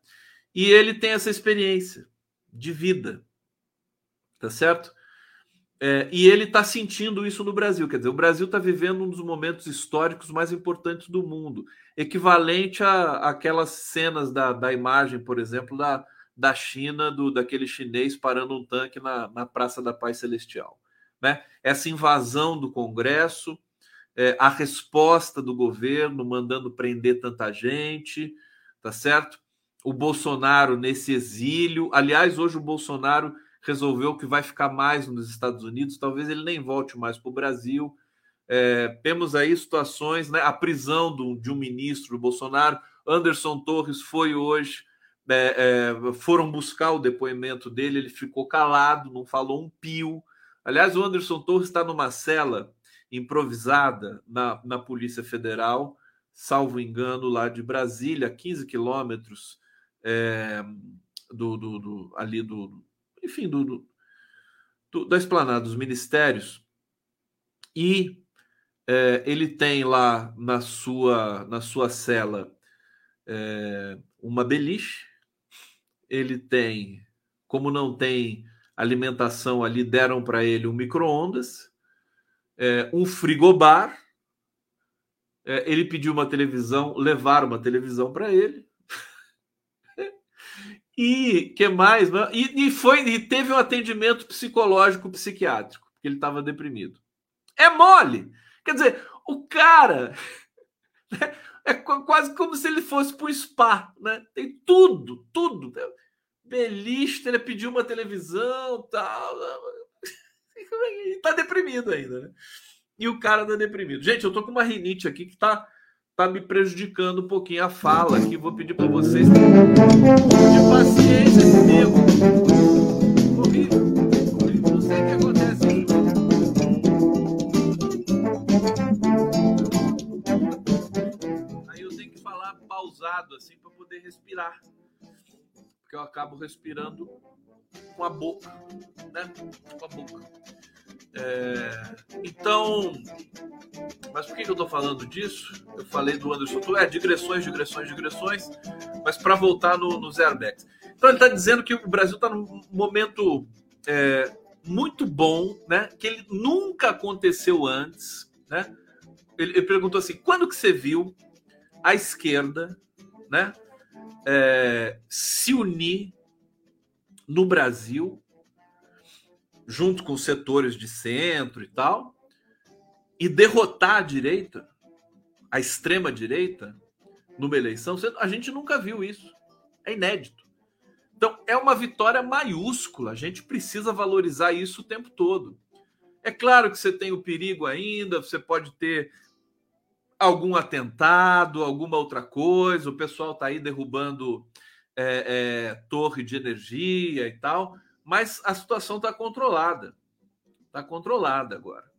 E ele tem essa experiência de vida, tá certo? É, e ele está sentindo isso no Brasil. Quer dizer, o Brasil está vivendo um dos momentos históricos mais importantes do mundo, equivalente a aquelas cenas da, da imagem, por exemplo, da, da China, do daquele chinês parando um tanque na, na Praça da Paz Celestial. Né? Essa invasão do Congresso, é, a resposta do governo mandando prender tanta gente, tá certo? O Bolsonaro nesse exílio. Aliás, hoje o Bolsonaro resolveu que vai ficar mais nos Estados Unidos, talvez ele nem volte mais para o Brasil. É, temos aí situações, né? A prisão do, de um ministro do Bolsonaro, Anderson Torres foi hoje, é, é, foram buscar o depoimento dele, ele ficou calado, não falou um pio. Aliás, o Anderson Torres está numa cela improvisada na, na Polícia Federal, salvo engano, lá de Brasília, 15 quilômetros é, do, do, do, ali do, enfim, do, do, da esplanada dos ministérios. E é, ele tem lá na sua, na sua cela é, uma beliche, ele tem, como não tem alimentação ali, deram para ele um micro-ondas é, um frigobar. É, ele pediu uma televisão, levaram uma televisão para ele. E que mais? E, e, foi e teve um atendimento psicológico psiquiátrico, porque ele estava deprimido. É mole. Quer dizer, o cara [laughs] né, é quase como se ele fosse para o spa, né? Tem tudo, tudo. Beliche, ele pediu uma televisão, tal. [laughs] tá deprimido ainda, né? E o cara tá deprimido. Gente, eu tô com uma rinite aqui que tá, tá me prejudicando um pouquinho a fala aqui. Vou pedir para vocês de paciência comigo. Aí eu tenho que falar pausado assim para poder respirar. Porque eu acabo respirando com a boca, né? Com a boca. É, então, mas por que, eu estou falando disso? Eu falei do Anderson é digressões, digressões, digressões, mas para voltar no, nos airbags. Então ele está dizendo que o Brasil está num momento é, muito bom, né? Que ele nunca aconteceu antes, né? Ele, ele perguntou assim: quando que você viu a esquerda, né? É, se unir no Brasil, junto com setores de centro e tal, e derrotar a direita, a extrema direita, numa eleição, a gente nunca viu isso. É inédito. Então, é uma vitória maiúscula. A gente precisa valorizar isso o tempo todo. É claro que você tem o perigo ainda, você pode ter algum atentado, alguma outra coisa, o pessoal está aí derrubando é, é, torre de energia e tal, mas a situação está controlada. Está controlada agora.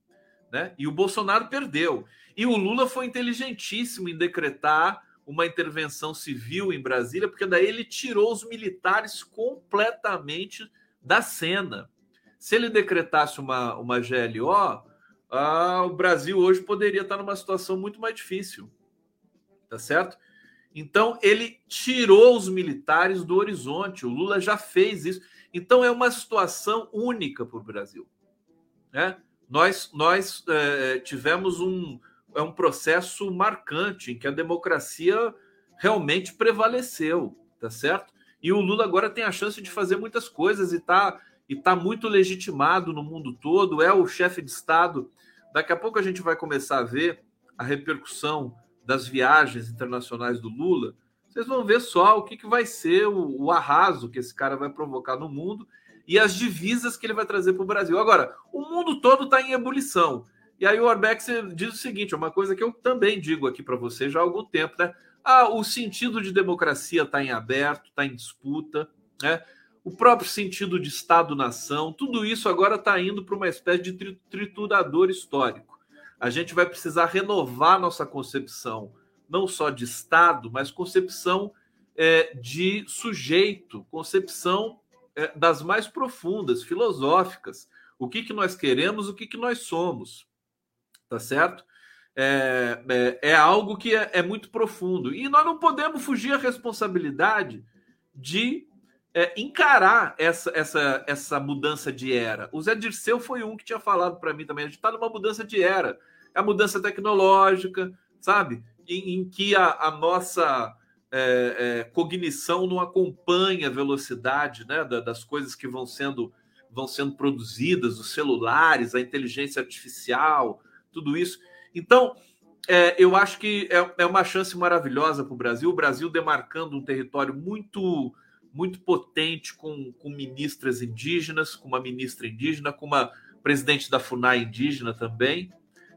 Né? E o Bolsonaro perdeu. E o Lula foi inteligentíssimo em decretar uma intervenção civil em Brasília, porque daí ele tirou os militares completamente da cena. Se ele decretasse uma, uma GLO, ah, o Brasil hoje poderia estar numa situação muito mais difícil. Tá certo? Então, ele tirou os militares do horizonte. O Lula já fez isso. Então, é uma situação única para o Brasil. Né? Nós, nós é, tivemos um, é um processo marcante em que a democracia realmente prevaleceu, tá certo? E o Lula agora tem a chance de fazer muitas coisas e está e tá muito legitimado no mundo todo, é o chefe de Estado. Daqui a pouco a gente vai começar a ver a repercussão das viagens internacionais do Lula, vocês vão ver só o que, que vai ser o, o arraso que esse cara vai provocar no mundo e as divisas que ele vai trazer para o Brasil. Agora, o mundo todo está em ebulição. E aí o Orbex diz o seguinte, é uma coisa que eu também digo aqui para você já há algum tempo, né? Ah, o sentido de democracia está em aberto, está em disputa, né? O próprio sentido de Estado-nação, tudo isso agora está indo para uma espécie de triturador histórico. A gente vai precisar renovar nossa concepção, não só de Estado, mas concepção é, de sujeito, concepção é, das mais profundas, filosóficas. O que, que nós queremos, o que, que nós somos. Tá certo? É, é, é algo que é, é, muito profundo. E nós não podemos fugir à responsabilidade de é, encarar essa, essa, essa mudança de era. O Zé Dirceu foi um que tinha falado para mim também. A gente está numa mudança de era. É a mudança tecnológica, sabe? Em, em que a, a nossa é, é, cognição não acompanha a velocidade né, da, das coisas que vão sendo, vão sendo produzidas, os celulares, a inteligência artificial, tudo isso. Então, é, eu acho que é, é uma chance maravilhosa para o Brasil. O Brasil demarcando um território muito muito potente com, com ministras indígenas, com uma ministra indígena, com uma presidente da FUNAI indígena também,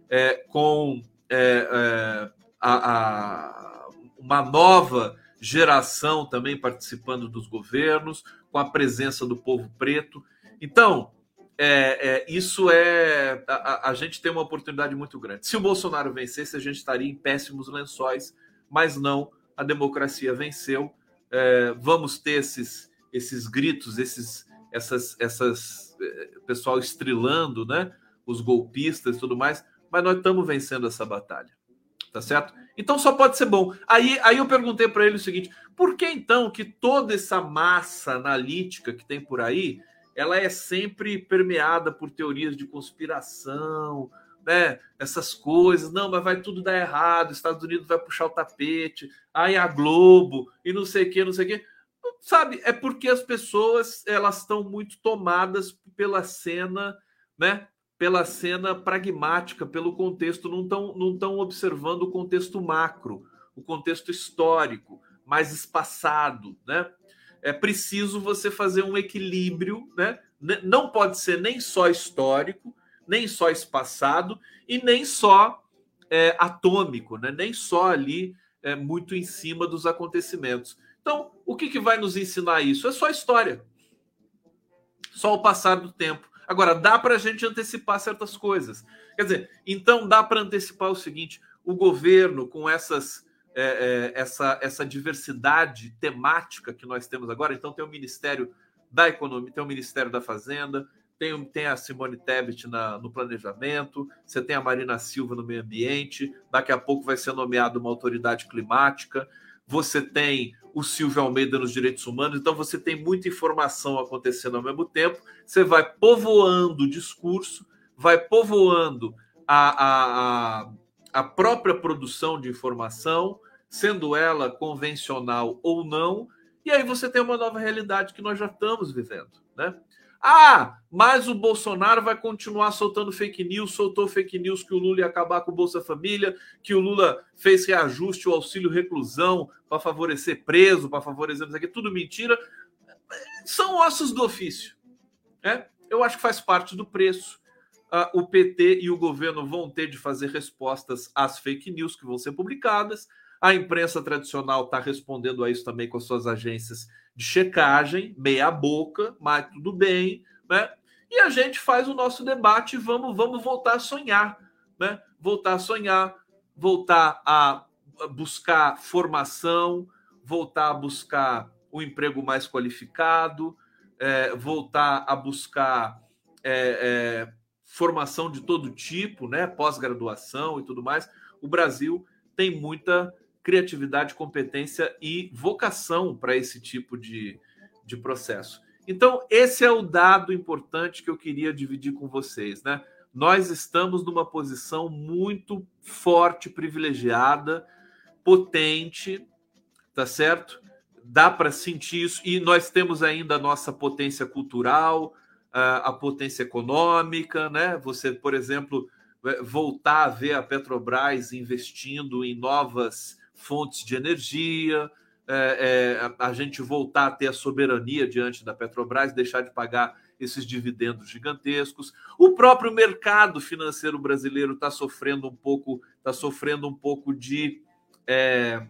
é, com é, é, a, a uma nova geração também participando dos governos, com a presença do povo preto. Então, é, é, isso é. A, a, gente tem uma oportunidade muito grande. Se o Bolsonaro vencesse, a gente estaria em péssimos lençóis, mas não, a democracia venceu. É, vamos ter esses, esses gritos, esses, essas, essas é, pessoal estrilando, né? Os golpistas e tudo mais, mas nós estamos vencendo essa batalha, tá certo? Então só pode ser bom. Aí, aí eu perguntei para ele o seguinte: por que então que toda essa massa analítica que tem por aí, ela é sempre permeada por teorias de conspiração, né? Essas coisas, não, mas vai tudo dar errado, Estados Unidos vai puxar o tapete, aí a Globo e não sei o que, não sei o que. Sabe, é porque as pessoas elas estão muito tomadas pela cena, né? Pela cena pragmática, pelo contexto, não estão não tão observando o contexto macro, o contexto histórico, mais espaçado, né? É preciso você fazer um equilíbrio, né? Não pode ser nem só histórico, nem só espaçado e nem só é, atômico, né? Nem só ali é, muito em cima dos acontecimentos. Então, o que, que vai nos ensinar isso? É só história, só o passar do tempo. Agora, dá para a gente antecipar certas coisas. Quer dizer, então dá para antecipar o seguinte: o governo, com essas, é, é, essa, essa diversidade temática que nós temos agora, então tem o Ministério da Economia, tem o Ministério da Fazenda, tem, tem a Simone Tebet na, no planejamento, você tem a Marina Silva no meio ambiente, daqui a pouco vai ser nomeada uma autoridade climática, você tem o Silvio Almeida nos direitos humanos, então você tem muita informação acontecendo ao mesmo tempo, você vai povoando o discurso, vai povoando a, a, a própria produção de informação, sendo ela convencional ou não, e aí você tem uma nova realidade que nós já estamos vivendo, né? Ah, mas o Bolsonaro vai continuar soltando fake news, soltou fake news que o Lula ia acabar com o Bolsa Família, que o Lula fez reajuste o auxílio reclusão para favorecer preso, para favorecer isso aqui, tudo mentira. São ossos do ofício. Né? Eu acho que faz parte do preço. Ah, o PT e o governo vão ter de fazer respostas às fake news que vão ser publicadas. A imprensa tradicional está respondendo a isso também com as suas agências de checagem, meia boca, mas tudo bem, né? E a gente faz o nosso debate vamos, vamos voltar a sonhar, né? Voltar a sonhar, voltar a buscar formação, voltar a buscar o um emprego mais qualificado, é, voltar a buscar é, é, formação de todo tipo, né? Pós-graduação e tudo mais. O Brasil tem muita criatividade, competência e vocação para esse tipo de, de processo. Então, esse é o dado importante que eu queria dividir com vocês, né? Nós estamos numa posição muito forte, privilegiada, potente, tá certo? Dá para sentir isso, e nós temos ainda a nossa potência cultural, a potência econômica, né? Você, por exemplo, voltar a ver a Petrobras investindo em novas fontes de energia, é, é, a gente voltar a ter a soberania diante da Petrobras, deixar de pagar esses dividendos gigantescos. O próprio mercado financeiro brasileiro está sofrendo um pouco, está sofrendo um pouco de, é,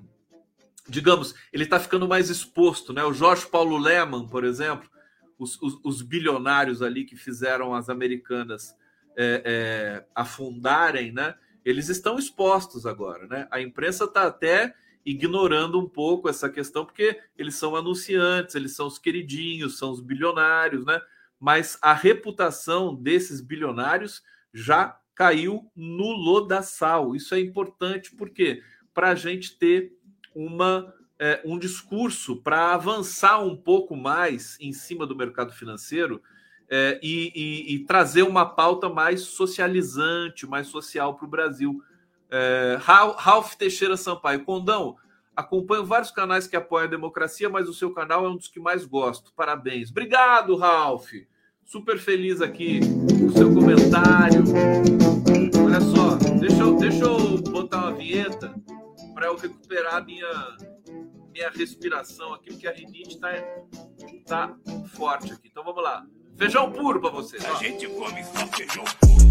digamos, ele está ficando mais exposto, né? O Jorge Paulo Lehmann, por exemplo, os, os, os bilionários ali que fizeram as americanas é, é, afundarem, né? Eles estão expostos agora, né? A imprensa está até ignorando um pouco essa questão, porque eles são anunciantes, eles são os queridinhos, são os bilionários, né? Mas a reputação desses bilionários já caiu no lodaçal. Isso é importante porque para a gente ter uma é, um discurso para avançar um pouco mais em cima do mercado financeiro é, e, e, e, trazer uma pauta mais socializante, mais social para o Brasil. É, Ralph Teixeira Sampaio, Condão, acompanho vários canais que apoiam a democracia, mas o seu canal é um dos que mais gosto. Parabéns. Obrigado, Ralph. Super feliz aqui com o seu comentário. Olha só, deixa eu, deixa eu botar uma vinheta para eu recuperar minha, minha respiração aqui, porque a rinite está tá forte aqui. Então vamos lá. Feijão puro pra vocês. A ó. gente come só feijão puro.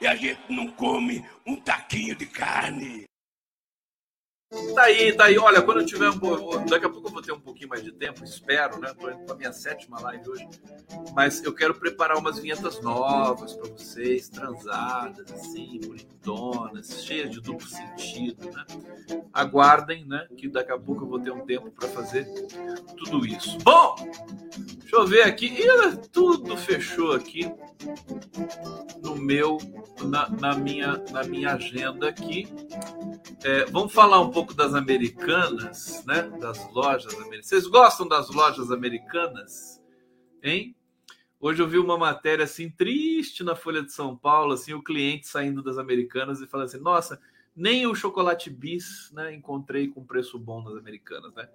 E a gente não come um taquinho de carne. Tá aí, tá aí. Olha, quando eu tiver um Daqui a pouco eu vou ter um pouquinho mais de tempo, espero, né? Tô indo pra minha sétima live hoje. Mas eu quero preparar umas vinhetas novas para vocês, transadas, assim, bonitonas, cheias de duplo sentido, né? Aguardem, né? Que daqui a pouco eu vou ter um tempo para fazer tudo isso. Bom, deixa eu ver aqui. Ih, tudo fechou aqui no meu, na, na minha, na minha agenda aqui. É, vamos falar um pouco das americanas, né? Das lojas americanas. Vocês gostam das lojas americanas? Hein? Hoje eu vi uma matéria assim triste na Folha de São Paulo, assim, o cliente saindo das americanas e falando assim: "Nossa, nem o chocolate bis, né, encontrei com preço bom nas americanas, né?"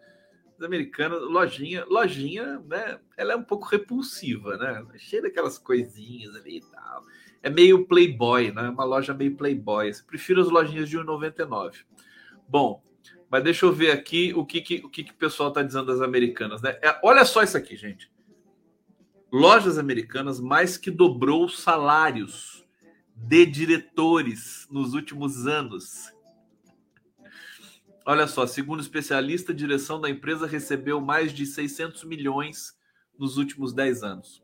As americanas, lojinha, lojinha, né, ela é um pouco repulsiva, né? Cheia daquelas coisinhas ali e tal. É meio playboy, né? Uma loja meio playboy. Eu prefiro as lojinhas de 1,99. Bom, mas deixa eu ver aqui o que, que o que, que o pessoal está dizendo das americanas. Né? É, olha só isso aqui, gente. Lojas americanas mais que dobrou os salários de diretores nos últimos anos. Olha só, segundo especialista, a direção da empresa recebeu mais de 600 milhões nos últimos 10 anos.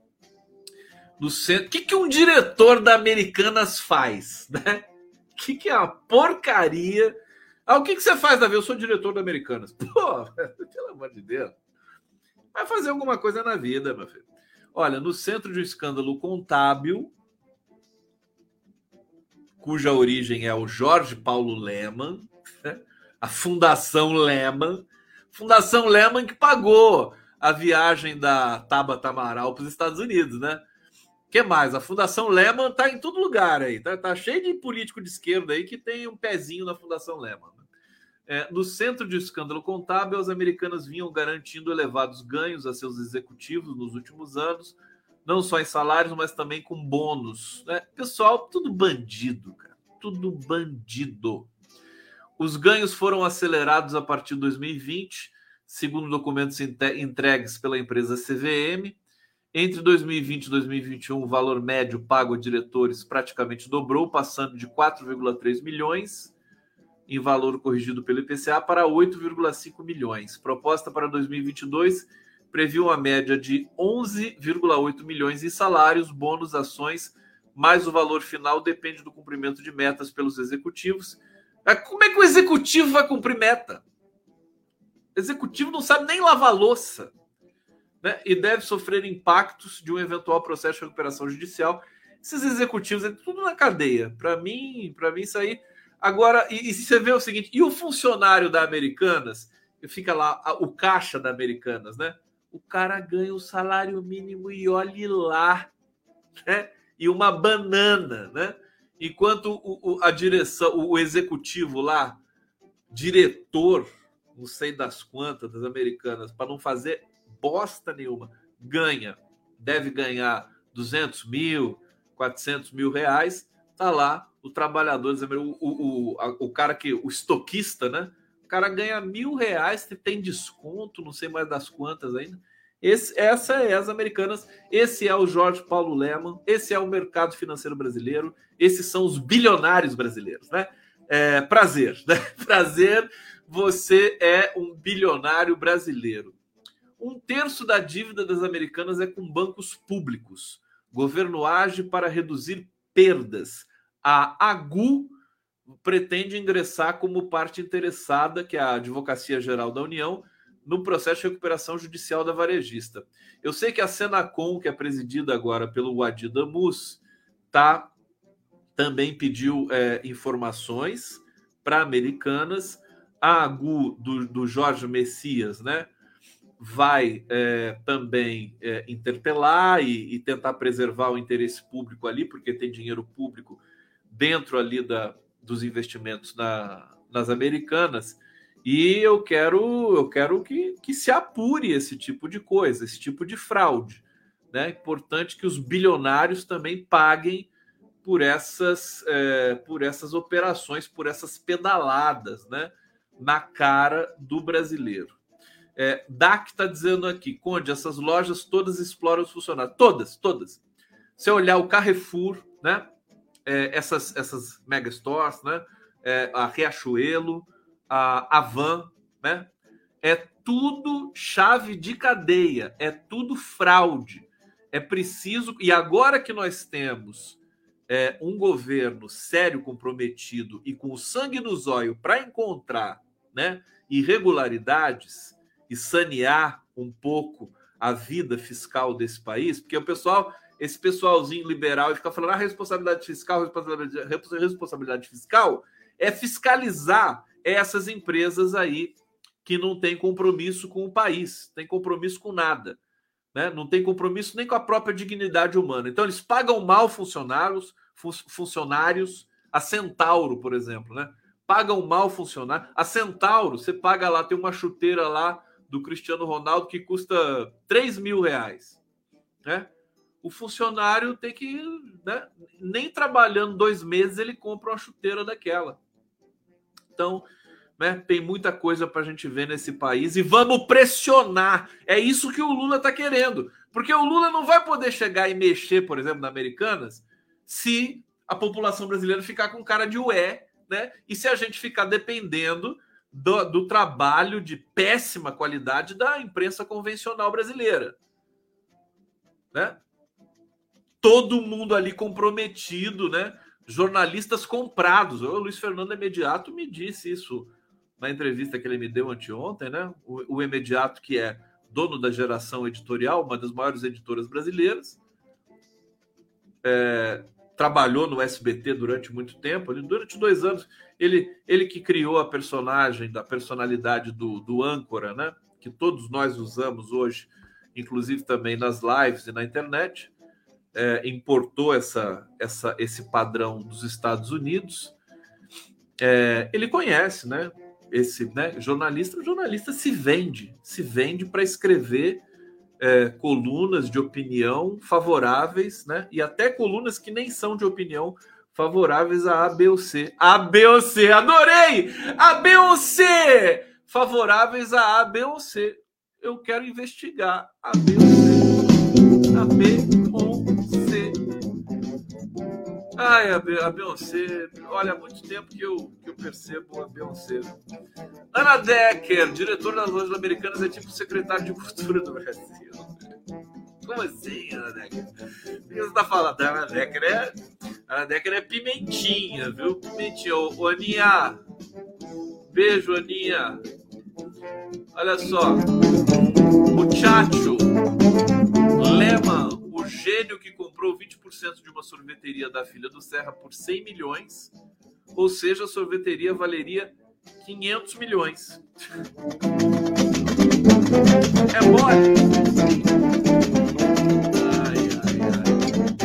No centro, o que, que um diretor da Americanas faz, né? O que, que é uma porcaria ah, o que, que você faz, Davi? Eu sou diretor da Americanas. [laughs] Pô, pelo amor de Deus. Vai fazer alguma coisa na vida, meu filho. Olha, no centro de um escândalo contábil, cuja origem é o Jorge Paulo Lehmann, né? a Fundação Lehmann, Fundação Lehmann que pagou a viagem da Tabata Amaral para os Estados Unidos, né? que mais? A Fundação Lehman tá em todo lugar aí. Tá, tá cheio de político de esquerda aí que tem um pezinho na Fundação Lehman. É, no centro de escândalo contábil, as americanas vinham garantindo elevados ganhos a seus executivos nos últimos anos, não só em salários, mas também com bônus. Né? Pessoal, tudo bandido, cara. Tudo bandido. Os ganhos foram acelerados a partir de 2020, segundo documentos entregues pela empresa CVM. Entre 2020 e 2021, o valor médio pago a diretores praticamente dobrou, passando de 4,3 milhões em valor corrigido pelo IPCA para 8,5 milhões. Proposta para 2022 previu uma média de 11,8 milhões em salários, bônus, ações, mas o valor final depende do cumprimento de metas pelos executivos. É, como é que o executivo vai cumprir meta? Executivo não sabe nem lavar louça. Né? E deve sofrer impactos de um eventual processo de recuperação judicial. Esses executivos é tudo na cadeia. Para mim, para mim isso aí Agora, e, e você vê o seguinte, e o funcionário da Americanas, fica lá, o caixa da Americanas, né? O cara ganha o salário mínimo e olhe lá, né? E uma banana, né? Enquanto o, o, a direção, o executivo lá, diretor, não sei das quantas, das americanas, para não fazer bosta nenhuma, ganha deve ganhar 200 mil, 400 mil reais, tá lá o trabalhador, o, o, o, o cara que, o estoquista, né? O cara ganha mil reais, tem desconto, não sei mais das quantas ainda. Esse, essa é as americanas, esse é o Jorge Paulo Leman, esse é o mercado financeiro brasileiro, esses são os bilionários brasileiros, né? É, prazer, né? [laughs] Prazer, você é um bilionário brasileiro. Um terço da dívida das americanas é com bancos públicos. Governo age para reduzir perdas. A AGU pretende ingressar como parte interessada, que é a Advocacia Geral da União, no processo de recuperação judicial da varejista. Eu sei que a Senacom, que é presidida agora pelo Wadi Damus, tá, também pediu é, informações para americanas. A AGU do, do Jorge Messias, né? vai é, também é, interpelar e, e tentar preservar o interesse público ali, porque tem dinheiro público dentro ali da, dos investimentos na, nas americanas. E eu quero, eu quero que, que se apure esse tipo de coisa, esse tipo de fraude. Né? Importante que os bilionários também paguem por essas, é, por essas operações, por essas pedaladas né? na cara do brasileiro. É, DAC está dizendo aqui, Conde, essas lojas todas exploram os funcionários. Todas, todas. Se olhar o Carrefour, né? É, essas, essas mega stores, né? É, a Riachuelo, a Avan, né? É tudo chave de cadeia, é tudo fraude. É preciso. E agora que nós temos é, um governo sério, comprometido e com sangue nos olhos para encontrar né, irregularidades e sanear um pouco a vida fiscal desse país, porque o pessoal, esse pessoalzinho liberal, fica falando a ah, responsabilidade fiscal, responsabilidade, responsabilidade fiscal é fiscalizar essas empresas aí que não têm compromisso com o país, tem compromisso com nada, né? Não tem compromisso nem com a própria dignidade humana. Então eles pagam mal funcionários, fun funcionários, a Centauro, por exemplo, né? Pagam mal funcionário. A Centauro, você paga lá, tem uma chuteira lá do Cristiano Ronaldo que custa 3 mil reais. Né? O funcionário tem que, né, nem trabalhando dois meses, ele compra uma chuteira daquela. Então, né, tem muita coisa para a gente ver nesse país e vamos pressionar. É isso que o Lula está querendo. Porque o Lula não vai poder chegar e mexer, por exemplo, na Americanas, se a população brasileira ficar com cara de ué, né? E se a gente ficar dependendo do, do, trabalho de péssima qualidade da imprensa convencional brasileira. Né? Todo mundo ali comprometido, né? jornalistas comprados. O Luiz Fernando Imediato me disse isso na entrevista que ele me deu anteontem, né? O, o Imediato, que é dono da geração editorial, uma das maiores editoras brasileiras, é, trabalhou no SBT durante muito tempo, ele, durante dois anos, ele, ele que criou a personagem, da personalidade do, do âncora, né? Que todos nós usamos hoje, inclusive também nas lives e na internet, é, importou essa, essa, esse padrão dos Estados Unidos. É, ele conhece, né? Esse né, jornalista, o jornalista se vende, se vende para escrever é, colunas de opinião favoráveis, né? E até colunas que nem são de opinião favoráveis a A, B ou C. A, B ou C, adorei! A, B ou C! Favoráveis a A, B ou C. Eu quero investigar a B ou C. Ai, a, Beyoncé, olha, há muito tempo que eu, que eu percebo a Beyoncé. Ana Decker, diretora das lojas americanas, é tipo secretário de cultura do Brasil. Como assim, Ana Decker? O que você tá falando? Ana Decker é, Ana Decker é pimentinha, viu? Pimentinha. Ô, Aninha, beijo, Aninha. Olha só, o Chacho Lema, o gênio que comprou 20% de uma sorveteria da filha do Serra por 100 milhões, ou seja, a sorveteria valeria 500 milhões. É mole? Ai, ai,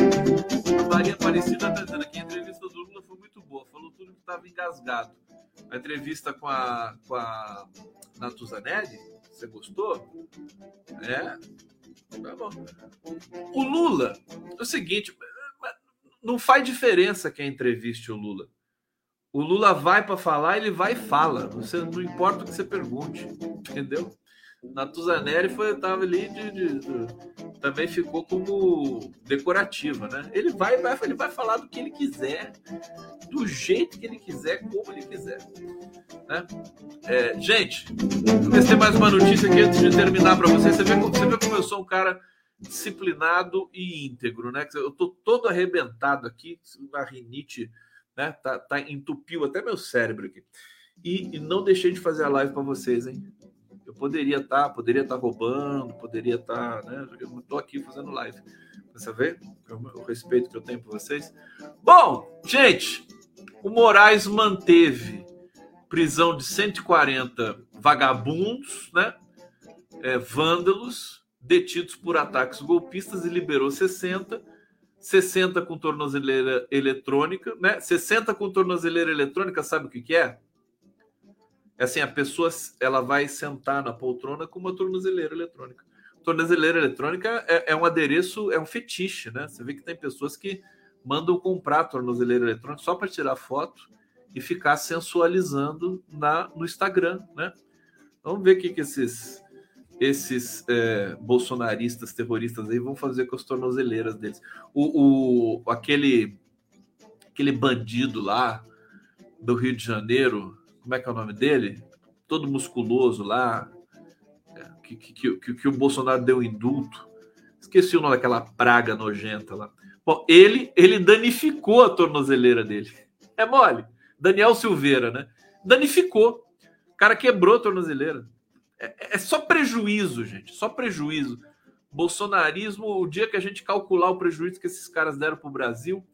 ai. Maria Aparecida está dizendo que a entrevista do Lula foi muito boa, falou tudo que estava engasgado. A entrevista com a, com a Natuzanelli, você gostou? É, Tá bom. O Lula, é o seguinte, não faz diferença quem entreviste o Lula. O Lula vai para falar, ele vai e fala. Você não importa o que você pergunte, entendeu? Natuzaneri foi tava ali de, de- de- também ficou como decorativa, né? Ele vai, vai ele vai falar do que ele quiser, do jeito que ele quiser, como ele quiser, né? É, gente, vou ver mais uma notícia aqui antes de terminar para vocês. Você vê, como- você vê como eu sou um cara disciplinado e íntegro, né? Eu tô todo arrebentado aqui, a rinite, né? Tá, tá entupiu até meu cérebro aqui. E, e não deixei de fazer a live para vocês, hein? Eu poderia estar, poderia estar roubando, poderia estar, né? Eu tô aqui fazendo live. Você vê o respeito que eu tenho por vocês? Bom, gente, o Moraes manteve prisão de 140 vagabundos, né? É, vândalos, detidos por ataques golpistas e liberou 60. 60 com tornozeleira eletrônica, né? 60 com tornozeleira eletrônica, sabe o que, que é? É assim, a pessoa ela vai sentar na poltrona com uma tornozeleira eletrônica. Tornozeleira eletrônica é, é um adereço, é um fetiche, né? Você vê que tem pessoas que mandam comprar tornozeleira eletrônica só para tirar foto e ficar sensualizando na, no Instagram, né? Vamos ver o que, que esses esses é, bolsonaristas terroristas aí vão fazer com as tornozeleiras deles. O, o aquele aquele bandido lá do Rio de Janeiro, como é que é o nome dele? Todo musculoso lá, que, que, que, que o Bolsonaro deu indulto. Esqueci o nome daquela praga nojenta lá. Bom, ele, ele danificou a tornozeleira dele. É mole. Daniel Silveira, né? Danificou. O cara quebrou a tornozeleira. É, é só prejuízo, gente. Só prejuízo. Bolsonarismo, o dia que a gente calcular o prejuízo que esses caras deram para o Brasil,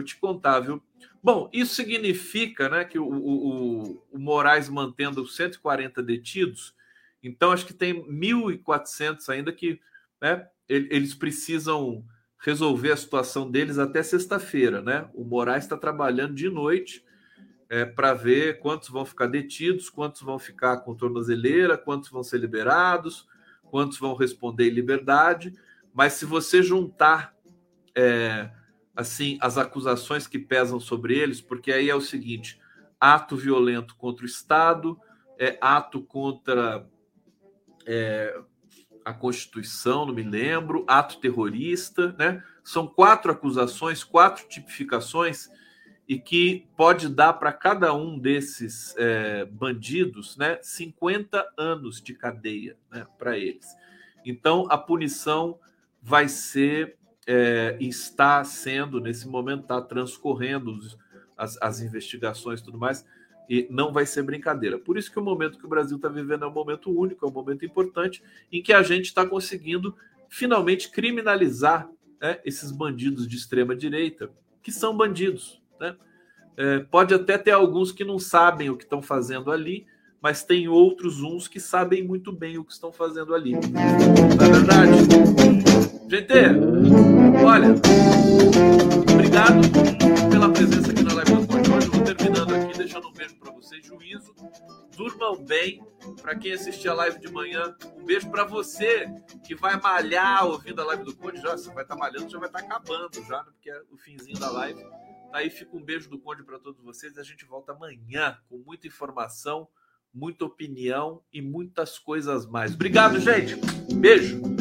vou te contar, viu? Bom, isso significa né, que o, o, o Moraes mantendo 140 detidos, então acho que tem 1.400 ainda que né, eles precisam resolver a situação deles até sexta-feira. Né? O Moraes está trabalhando de noite é, para ver quantos vão ficar detidos, quantos vão ficar com tornozeleira, quantos vão ser liberados, quantos vão responder em liberdade. Mas se você juntar é, assim as acusações que pesam sobre eles, porque aí é o seguinte: ato violento contra o Estado, é, ato contra é, a Constituição, não me lembro, ato terrorista, né? São quatro acusações, quatro tipificações e que pode dar para cada um desses é, bandidos, né, 50 anos de cadeia, né, para eles. Então a punição vai ser é, está sendo nesse momento está transcorrendo as, as investigações e tudo mais e não vai ser brincadeira. Por isso que o momento que o Brasil está vivendo é um momento único, é um momento importante em que a gente está conseguindo finalmente criminalizar né, esses bandidos de extrema direita que são bandidos. Né? É, pode até ter alguns que não sabem o que estão fazendo ali, mas tem outros uns que sabem muito bem o que estão fazendo ali. Não é verdade? Gente, olha, obrigado pela presença aqui na live do Conde hoje. Vou terminando aqui, deixando um beijo para vocês, juízo. Durmam bem. Para quem assistir a live de manhã, um beijo para você que vai malhar ouvindo a live do Conde. Já você vai estar tá malhando, já vai estar tá acabando já, né? porque é o finzinho da live. Aí fica um beijo do Conde para todos vocês. A gente volta amanhã com muita informação, muita opinião e muitas coisas mais. Obrigado, gente. Beijo.